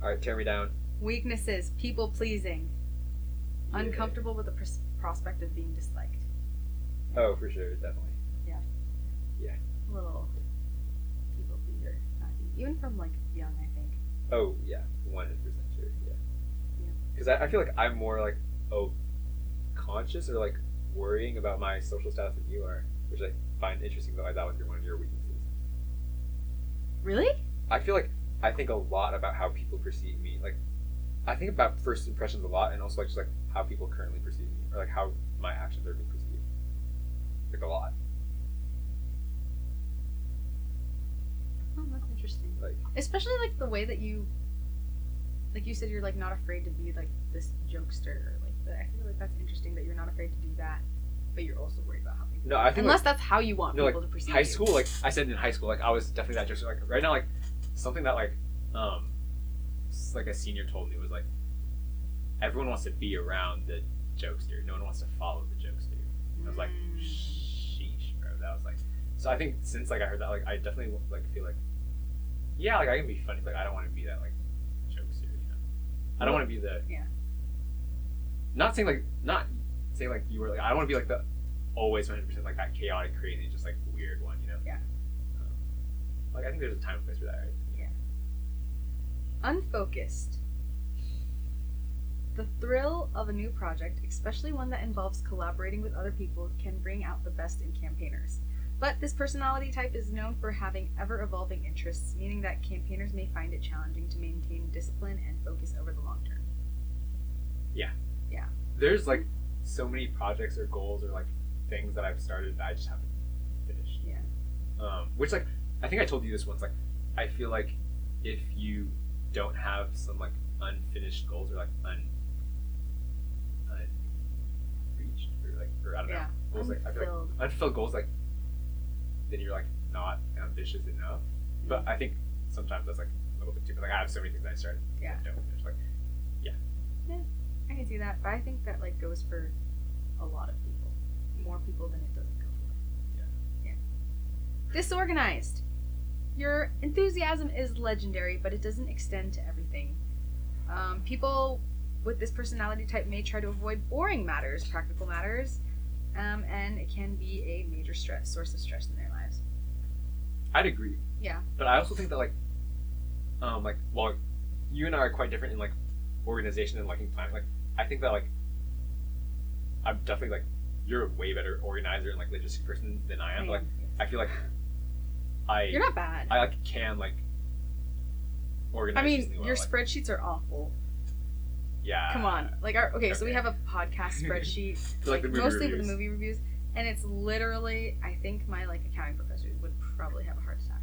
All right, tear me down. Weaknesses: people pleasing, Yeah. uncomfortable with the pros- prospect of being disliked. Oh, for sure, definitely. Yeah. Yeah. A little people pleaser, Even from like young, I think. Oh yeah, one hundred percent sure. Yeah. Yeah. Because I, I feel like I'm more like oh, conscious or like worrying about my social status than you are, which I find interesting. Though I that was your one of your weaknesses. Really? I feel like I think a lot about how people perceive me. Like, I think about first impressions a lot, and also like just like how people currently perceive me, or like how my actions are being perceived. Like a lot. Oh, that's interesting. Like Especially like the way that you, like you said, you're like not afraid to be like this jokester. Or, like the, I feel like that's interesting that you're not afraid to do that, but you're also worried about how people. no, I think Unless like, that's how you want No, like, people to perceive high you. school. Like I said in high school, like I was definitely that jokester. Like right now, like something that like um, like a senior told me was like everyone wants to be around the jokester. No one wants to follow the jokester. I was like, Mm. sheesh, bro. That was like, so I think since like I heard that, like I definitely like feel like, yeah, like I can be funny, but like, I don't want to be that like jokester, you know. I don't want to be the Yeah. Not saying like not saying like you were like I don't want to be like the always 100 percent like that chaotic, crazy, just like weird one, you know. Yeah. Like I think there's a time and place for that, right? Yeah. Unfocused. The thrill of a new project, especially one that involves collaborating with other people, can bring out the best in campaigners. But this personality type is known for having ever evolving interests, meaning that campaigners may find it challenging to maintain discipline and focus over the long term. Yeah. Yeah. There's like so many projects or goals or like things that I've started that I just haven't finished. Yeah. Um, which like I think I told you this once. Like I feel like if you don't have some like unfinished goals or like un unreached or like or I don't Yeah. know goals like I feel like unfulfilled goals like then you're like not ambitious enough. But mm. I think sometimes that's like a little bit too. But like I have so many things I started Yeah. that don't finish. Like I can see that, but I think that like goes for a lot of people, more people than it doesn't go for. Yeah. Yeah. Disorganized. Your enthusiasm is legendary, but it doesn't extend to everything. Um, people with this personality type may try to avoid boring matters, practical matters, um, and it can be a major stress source of stress in their lives. I'd agree. Yeah. But I also think that like, um, like while you and I are quite different in like organization and liking planning, like I think that like I'm definitely like you're a way better organizer and like logistic person than I am. But, like I feel like I You're not bad. I like can like organize. I mean, well, your like, spreadsheets are awful. yeah. Come on, like our okay, so we have a podcast spreadsheet, like, the movie mostly reviews. with the movie reviews, and it's literally, I think my like accounting professor would probably have a heart attack.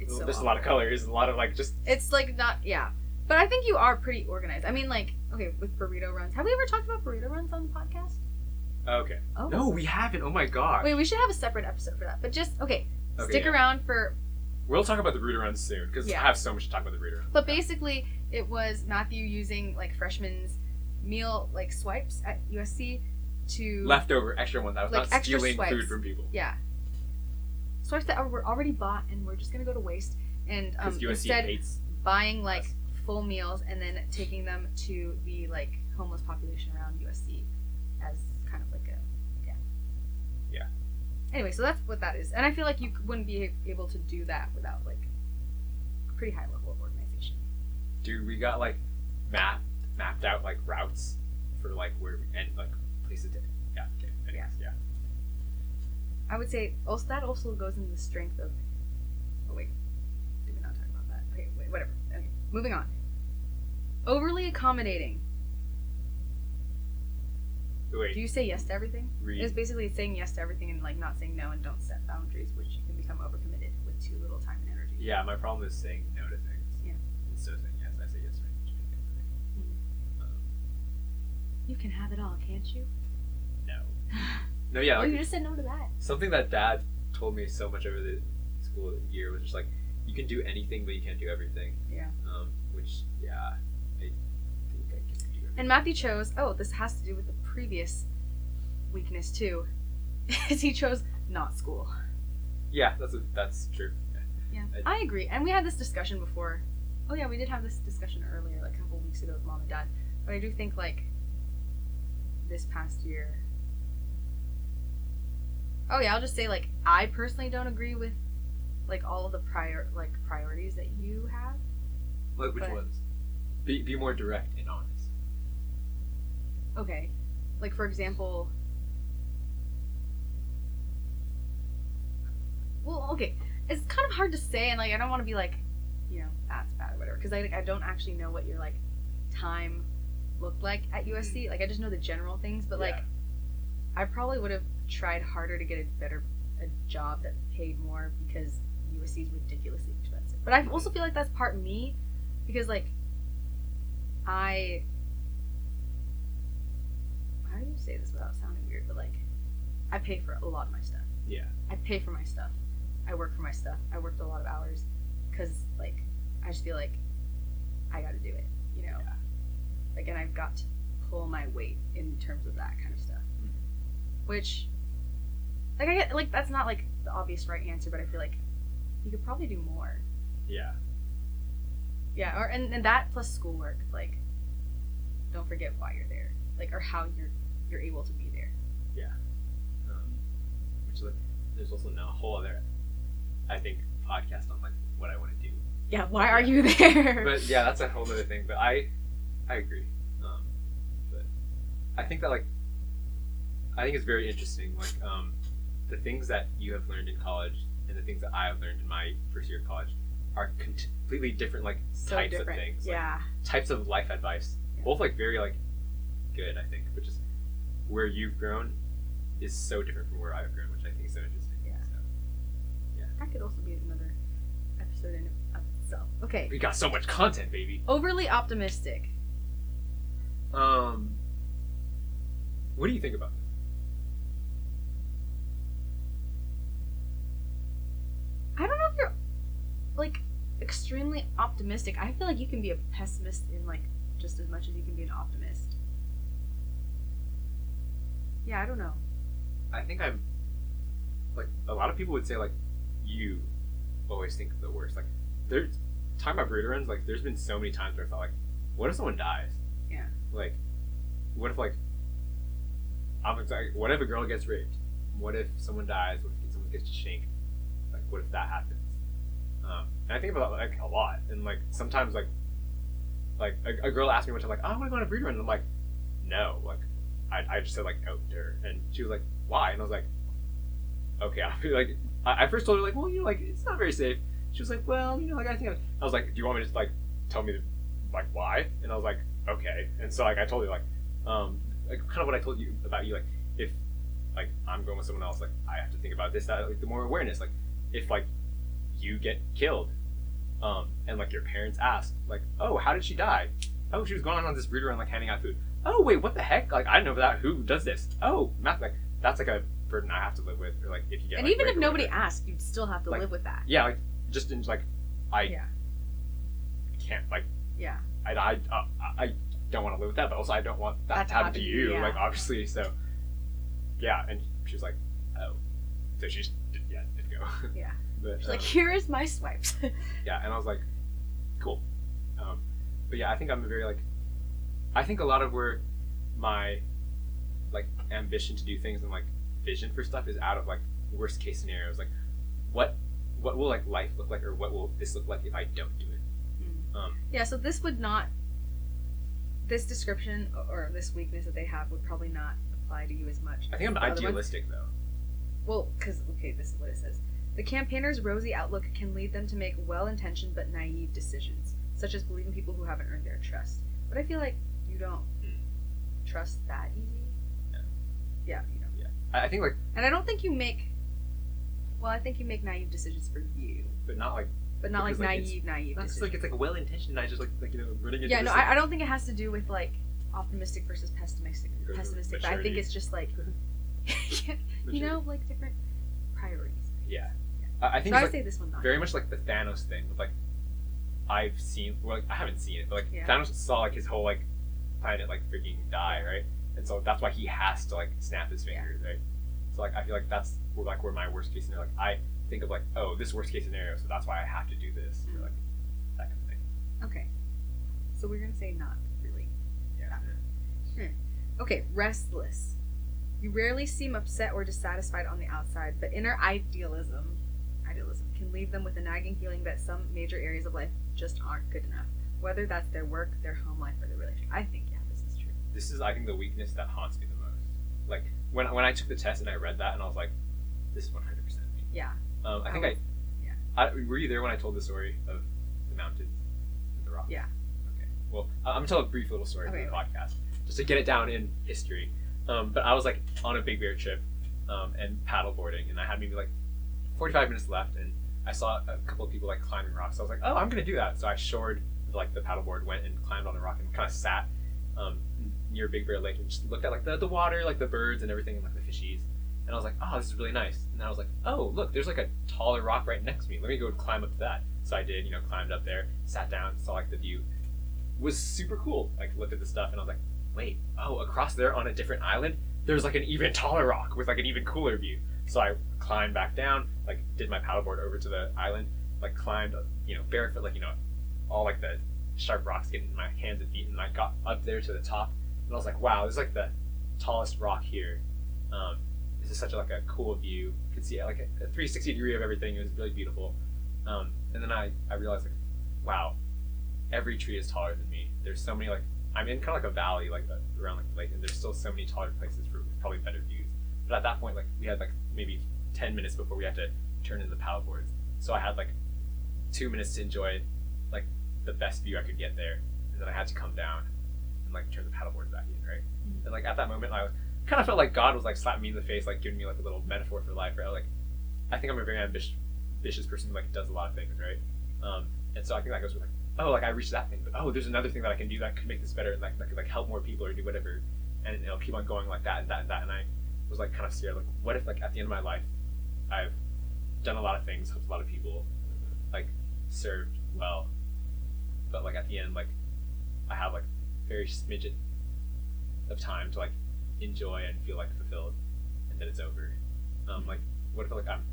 It's so There's a lot of colors, a lot of like just It's like not yeah, but I think you are pretty organized. I mean, like okay, with burrito runs. Have we ever talked about burrito runs on the podcast? okay. Oh No, we haven't. Oh my god. Wait, we should have a separate episode for that. But just okay, Okay, stick yeah. around for. We'll talk about the burrito runs soon because Yeah. I have so much to talk about the burrito runs. But basically, it was Matthew using like freshman's meal like swipes at USC to leftover extra ones. I was Like, not extra stealing swipes. food from people. Yeah. Swipes that were already bought and we're just gonna go to waste. And um, USC instead hates. buying like us. full meals and then taking them to the like homeless population around USC as kind of like a yeah. Yeah. Anyway, so that's what that is, and I feel like you wouldn't be able to do that without like a pretty high level of organization. Dude, we got like mapped mapped out like routes for like where we, and like places to. Yeah. Okay. Anyways, yeah. I would say also that also goes in the strength of. Oh wait, did we not talk about that? Okay, wait, whatever. Okay, moving on. Overly accommodating. Wait. Do you say yes to everything? read. It's basically saying yes to everything and like not saying no and don't set boundaries, which you can become overcommitted with too little time and energy. Yeah, my problem is saying no to things. Yeah. Instead of saying yes, I say yes to many, too many things. I think. Um, You can have it all, can't you? no. No, yeah. oh, Like, you just said no to that. something that Dad told me so much over the school year was just like, you can do anything, but you can't do everything. Yeah. Um, which yeah, I think I can do everything. And Matthew chose. Oh, this has to do with the previous weakness too. Is he chose not school. Yeah, that's a, that's true. Yeah, I- I agree. And we had this discussion before. Oh yeah, we did have this discussion earlier, like a couple weeks ago with mom and dad. But I do think like this past year. Oh yeah, I'll just say like I personally don't agree with like all of the prior like priorities that you have. Like which But- ones? Be be more direct and honest. Okay, like for example. Well, okay, it's kind of hard to say, and like I don't want to be like, you know, that's bad or whatever, because I like I don't actually know what your like time looked like at mm-hmm. USC. Like I just know the general things, but like Yeah. I probably would have tried harder to get a better a job that paid more because USC is ridiculously expensive. But I also feel like that's part me because like I how do you say this without sounding weird? But like I pay for a lot of my stuff. Yeah. I pay for my stuff. I work for my stuff. I worked a lot of hours because like I just feel like I got to do it. You know, Yeah. like and I've got to pull my weight in terms of that kind of stuff, Mhm. which like I get like that's not like the obvious right answer, but I feel like you could probably do more. Yeah. Yeah, or and, and that plus schoolwork, like don't forget why you're there, like or how you're you're able to be there. Yeah. Um, which like, there's also now a whole other, I think, podcast on like what I want to do. Yeah, why are you there? But yeah, that's a whole other thing. But I, I agree. Um, but I think that like, I think it's very interesting. Like, um, the things that you have learned in college and the things that I have learned in my first year of college are completely different. Like so types different. of things. like, Yeah. types of life advice. Yeah. Both like very like good, I think, which where you've grown is so different from where I've grown, which I think is so interesting. Yeah. So, That could also be another episode in of itself. Okay. we got so much content, baby. Overly optimistic. Um, what do you think about this? I don't know if you're like extremely optimistic. I feel like you can be a pessimist in like just as much as you can be an optimist. Yeah, I don't know. I think I'm like a lot of people would say like you always think the worst. Like there's talking about burrito runs, like there's been so many times where I thought like, what if someone dies? Yeah. Like, what if like I'm like, what if a girl gets raped? What if someone dies? What if someone gets shanked? Like, what if that happens? Um, and I think about like a lot, and like sometimes like like a, a girl asked me one time like, oh, I want to go on a burrito run, and I'm like, no, like I, I just said like her, and she was like, why? And I was like, okay, I'll be like, I, I first told her like, well, you know, like it's not very safe. She was like, well, you know, like I think I, I was like, do you want me to like tell me the, like why? And I was like, okay. And so like I told her like, um, like kind of what I told you about you, like if like I'm going with someone else, like I have to think about this, that, like the more awareness, like if like you get killed, um, and like your parents ask, like, oh, how did she die? Oh, she was going on this breeder and like handing out food. Oh, wait, what the heck? Like I didn't know that. Who does this? Oh, math, like that's like a burden I have to live with, or like if you get and like, even if nobody asked, you'd still have to Like- live with that. yeah, like just in like I Yeah. can't like Yeah. I I uh, I don't want to live with that, but also I don't want that, to happen to you. yeah. Like obviously, so yeah. And she was like, oh, so she's yeah, did go. Yeah. but She's um, like, here is my swipes. yeah, and I was like, cool. Um, but yeah, I think I'm a very like, I think a lot of where my like ambition to do things and like vision for stuff is out of like worst case scenarios. Like, what what will like life look like, or what will this look like if I don't do it? Mm. Um, Yeah, so this would not, this description or this weakness that they have would probably not apply to you as much. I think I'm as ones. idealistic though. Well, because, okay, this is what it says. The campaigner's rosy outlook can lead them to make well intentioned but naive decisions, such as believing people who haven't earned their trust. But I feel like you don't Hmm. trust that easy. Yeah. Yeah, you know. I, I think like, And I don't think you make, well, I think you make naive decisions for you, but not like but not Because, like like, naive, naive not just like it's like well intentioned. I just like like you know running into yeah, no, I, I don't think it has to do with like optimistic versus pessimistic. Pessimistic, but I think it's just like, yeah, you know, like different priorities. Yeah. Yeah. I, I think So I would like, say this one not. very much like the Thanos thing. With like, I've seen. Well, like, I haven't seen it, but like Yeah. Thanos saw like his whole like planet like freaking die, right? And so that's why he has to like snap his Yeah. fingers, right? So like I feel like that's where, like where my worst case scenario. Like I think of like, oh, this worst case scenario, so that's why I have to do this, Mm. or like that kind of thing. Okay. So we're gonna say not really. Yeah. Okay, restless. You rarely seem upset or dissatisfied on the outside, but inner idealism, idealism can leave them with a nagging feeling that some major areas of life just aren't good enough. Whether that's their work, their home life, or their relationship. I think yeah, this is true. This is I think the weakness that haunts me the most. Like when when I took the test and I read that and I was like, this is one hundred percent me. Yeah. Um, I I think was- I, yeah. I. Were you there when I told the story of the mountains and the rocks? Yeah. Okay. Well, I'm gonna tell a brief little story Okay, for the okay. podcast, just to get it down in history. Um, but I was like on a big bear trip, um, and paddle boarding, and I had maybe like 45 minutes left, and I saw a couple of people like climbing rocks. So I was like, oh, I'm gonna do that. So I shored like the paddleboard, went and climbed on a rock, and kind of sat um, near Big Bear Lake and just looked at like the, the water, like the birds and everything, and like the fishies. And I was like, oh, this is really nice. And then I was like, oh, look, there's like a taller rock right next to me. Let me go climb up to that. So I did, you know, climbed up there, sat down, saw like the view. Was super cool. Like looked at the stuff and I was like, wait, oh, across there on a different island, there's like an even taller rock with like an even cooler view. So I climbed back down, like did my paddleboard over to the island, like climbed, you know, barefoot, like you know, all like the sharp rocks getting in my hands and feet, and I got up there to the top, and I was like, wow, this is like the tallest rock here. Um, this is such a, like a cool view. You could see like a, a 360 degree of everything. It was really beautiful. Um, and then I, I realized like, wow, every tree is taller than me. There's so many like I'm in kind of like a valley like uh, around like the lake, and there's still so many taller places for probably better views. But at that point, like we had like maybe 10 minutes before we had to turn in the paddle boards, so I had like two minutes to enjoy like the best view I could get there, and then I had to come down and like turn the paddle boards back in, right? Mhm. And like at that moment, I was kind of felt like God was like slapping me in the face, like giving me like a little metaphor for life, right? Like, I think I'm a very ambitious, ambitious person who like does a lot of things, right? Um, and so I think that goes with like, oh, like I reached that thing, but oh, there's another thing that I can do that could make this better, and like that could like help more people or do whatever, and it'll keep on going like that and that and that. And I was like kind of scared, like, what if like at the end of my life, I've done a lot of things, helped a lot of people, like served well, but like at the end, like I have like very smidget of time to like enjoy and feel like fulfilled, and then it's over. Um, like what if like I'm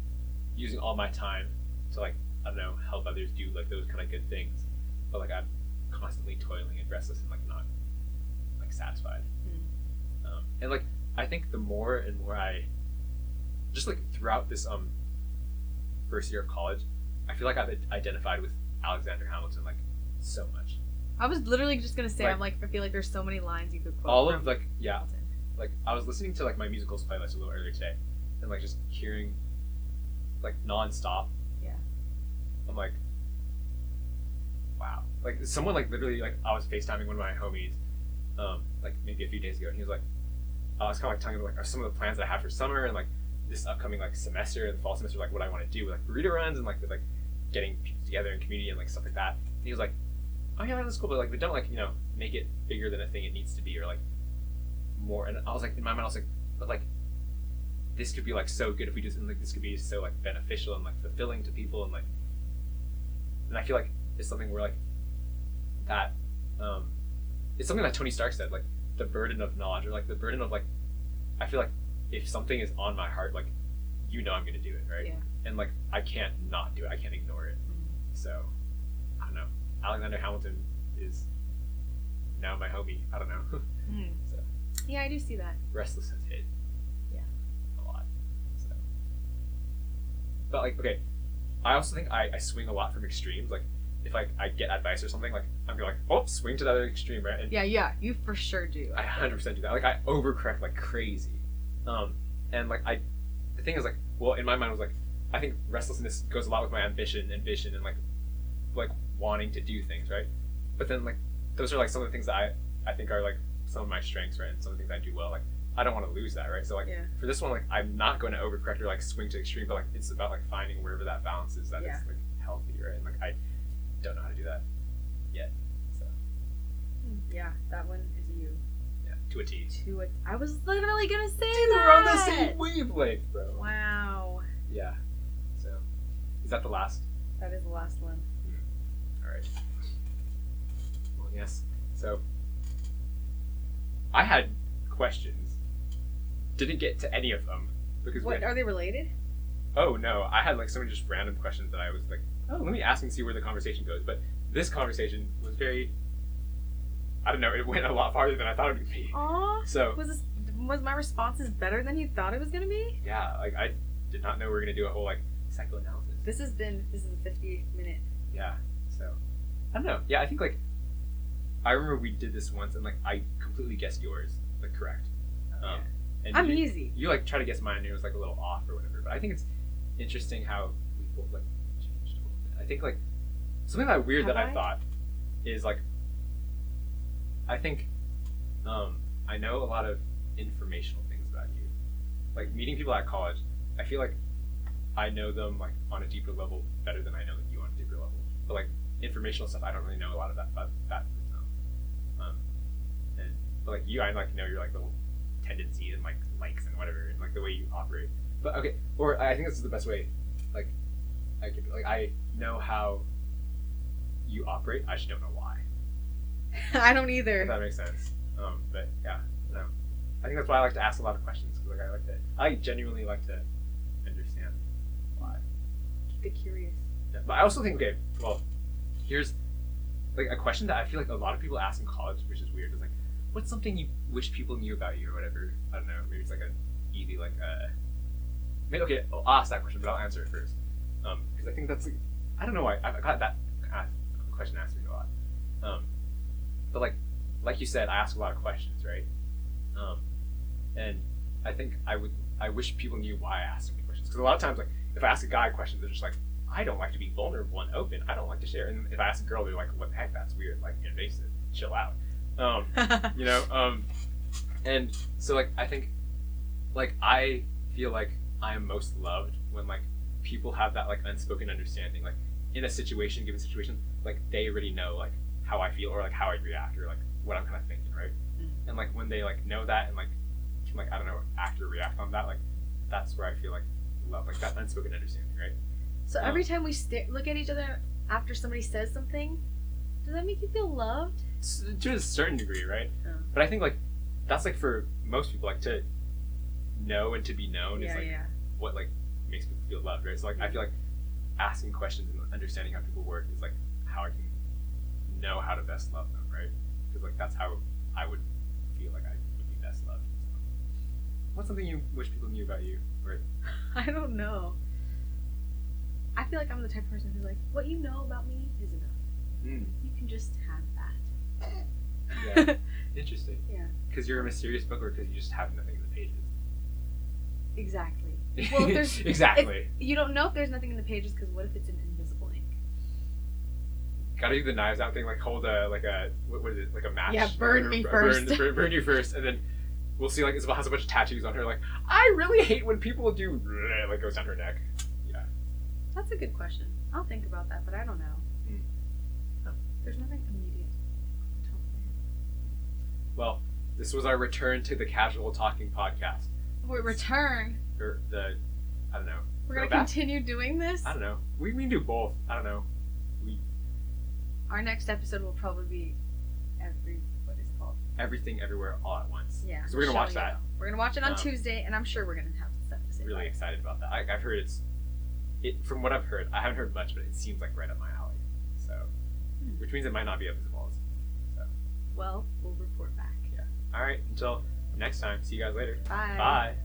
using all my time to like I don't know help others do like those kind of good things, but like I'm constantly toiling and restless and like not like satisfied. Mm. Um, and like I think the more and more I just like throughout this um first year of college, I feel like I've identified with Alexander Hamilton like so much. I was literally just gonna say, Like- I'm like, I feel like there's so many lines you could quote. All of like yeah, Hamilton. like I was listening to like my musicals playlist a little earlier today, and like just hearing like nonstop. Yeah. I'm like, wow. Like someone like literally like I was FaceTiming one of my homies, um, like maybe a few days ago, and he was like, I was kind of like telling him like are some of the plans that I have for summer and like this upcoming like semester and fall semester, like what I want to do with like burrito runs and like with like getting people together in community and like stuff like that. And he was like, oh yeah, that's cool, but like we don't like you know make it bigger than a thing it needs to be or like more. And I was like in my mind, I was like, but like this could be like so good if we just and like this could be so like beneficial and like fulfilling to people and like and I feel like it's something where like that um it's something that Tony Stark said like the burden of knowledge or like the burden of like I feel like if something is on my heart like you know I'm gonna do it right Yeah. and like I can't not do it I can't ignore it Mm. so I don't know Alexander Hamilton is now my homie I don't know Mm. so Yeah, I do see that. Restless has hit. Yeah. A lot. So. But like, okay, I also think I, I swing a lot from extremes. Like, if like I get advice or something, like I'm gonna like, oh, swing to the other extreme, right? And Yeah, yeah, you for sure do. I 100% do that. Like I overcorrect like crazy. Um, and like I, the thing is like, well, in my mind I was like, I think restlessness goes a lot with my ambition and vision and like, like wanting to do things, right? But then like, those are like some of the things that I, I think are like some of my strengths, right? And some of the things I do well. Like I don't want to lose that, right? So like Yeah. for this one, like I'm not going to overcorrect or like swing to extreme, but like it's about like finding wherever that balance is that is Yeah. like healthy, right? And like I don't know how to do that yet. So Mm. Yeah, that one is you. yeah, to a T. To a, I was literally gonna say Dude, that. we're on the same wavelength, bro. Wow, Yeah. So, is that the last? that is the last one. Well, yes. So, I had questions. Didn't get to any of them because What had- are they related? oh no, I had like so many just random questions that I was like, oh, let me ask and see where the conversation goes. But this conversation was very, I don't know, it went a lot farther than I thought it would be. Aw, So was this was my responses better than you thought it was gonna be? yeah, like I did not know we were gonna do a whole like psychoanalysis. This has been this is a 50 minute. Yeah. I don't know. Yeah, I think like I remember we did this once and like I completely guessed yours like correct. Um, and I'm you, easy. you like try to guess mine and it was like a little off or whatever. But I think it's interesting how we both like changed a little bit. I think like something that weird that I I? thought is like I think um I know a lot of informational things about you. Like meeting people at college, I feel like I know them like on a deeper level better than I know you on a deeper level. But like informational stuff, I don't really know a lot of that about that. Um, and but like you, I like know your like little tendencies and like likes and whatever, and like the way you operate. But okay, or I think this is the best way. Like, I could like I know how you operate. I just don't know why. I don't If either. that makes sense. Um, but yeah, no. I think that's why I like to ask a lot of questions because like I like to, I genuinely like to understand why. Keep it curious. Yeah, but I also think okay, well, here's like a question that I feel like a lot of people ask in college, which is weird. Is like, what's something you wish people knew about you or whatever? I don't know. Maybe it's like a easy like uh. Maybe okay. I'll ask that question, but I'll answer it first. Um, because I think that's like, I don't know why I've got that question asked me a lot. Um, but like like you said, I ask a lot of questions, right? Um, and I think I would I wish people knew why I many questions because a lot of times like if I ask a guy questions, they're just like I don't like to be vulnerable and open. I don't like to share. And if I ask a girl, they're like, "What the heck? That's weird. Like invasive. Chill out." Um, you know. Um, and so like I think like I feel like I am most loved when like people have that like unspoken understanding, like in a situation, given situation, like they already know like how I feel or like how I react or like what I'm kind of thinking, right? Mm. And like when they like know that and like can like I don't know act or react on that, like that's where I feel like love, like that unspoken understanding, right? So every oh. time we stare, look at each other after somebody says something, does that make you feel loved? S- to a certain degree, right? Oh. But I think like that's like for most people, like to know and to be known is yeah, like yeah. what like makes people feel loved, right? So like I feel like asking questions and understanding how people work is like how I can know how to best love them, right? Because like that's how I would feel like I would be best loved. What's something you wish people knew about you? Or I don't know. I feel like I'm the type of person who's like, what you know about me is enough. mm, You can just have that. yeah, interesting. Yeah. Because you're a mysterious book, or because you just have nothing in the pages. exactly. Well, if there's exactly. you don't know if there's nothing in the pages because what if it's an invisible ink? Gotta do the knives out thing, like hold a like a what, what is it, like a match? Yeah, burn me burn, first. Burn, burn you first, and then we'll see. Like Isabel has a bunch of tattoos on her. Like I really hate when people do like goes down her neck. Yeah, That's a good question. I'll think about that, but I don't know. Oh, there's nothing immediate on top of my head. well, this was our return to the casual talking podcast, We return. or the I don't know. We're gonna Throwback? continue doing this. I don't know. We we can do both. I don't know. We. Our next episode will probably be every what is it called? Everything, everywhere, all at once. Yeah. So we're gonna watch You that. We're gonna watch it on Um, Tuesday, and I'm sure we're gonna have stuff to say. about Really it. excited about that. I, I've heard it's. It from what I've heard, I haven't heard much, but it seems like right up my alley. So, Hmm. which means it might not be up as well as. So, Well, we'll report back. Yeah. All right. Until next time. See you guys later. Bye. Bye.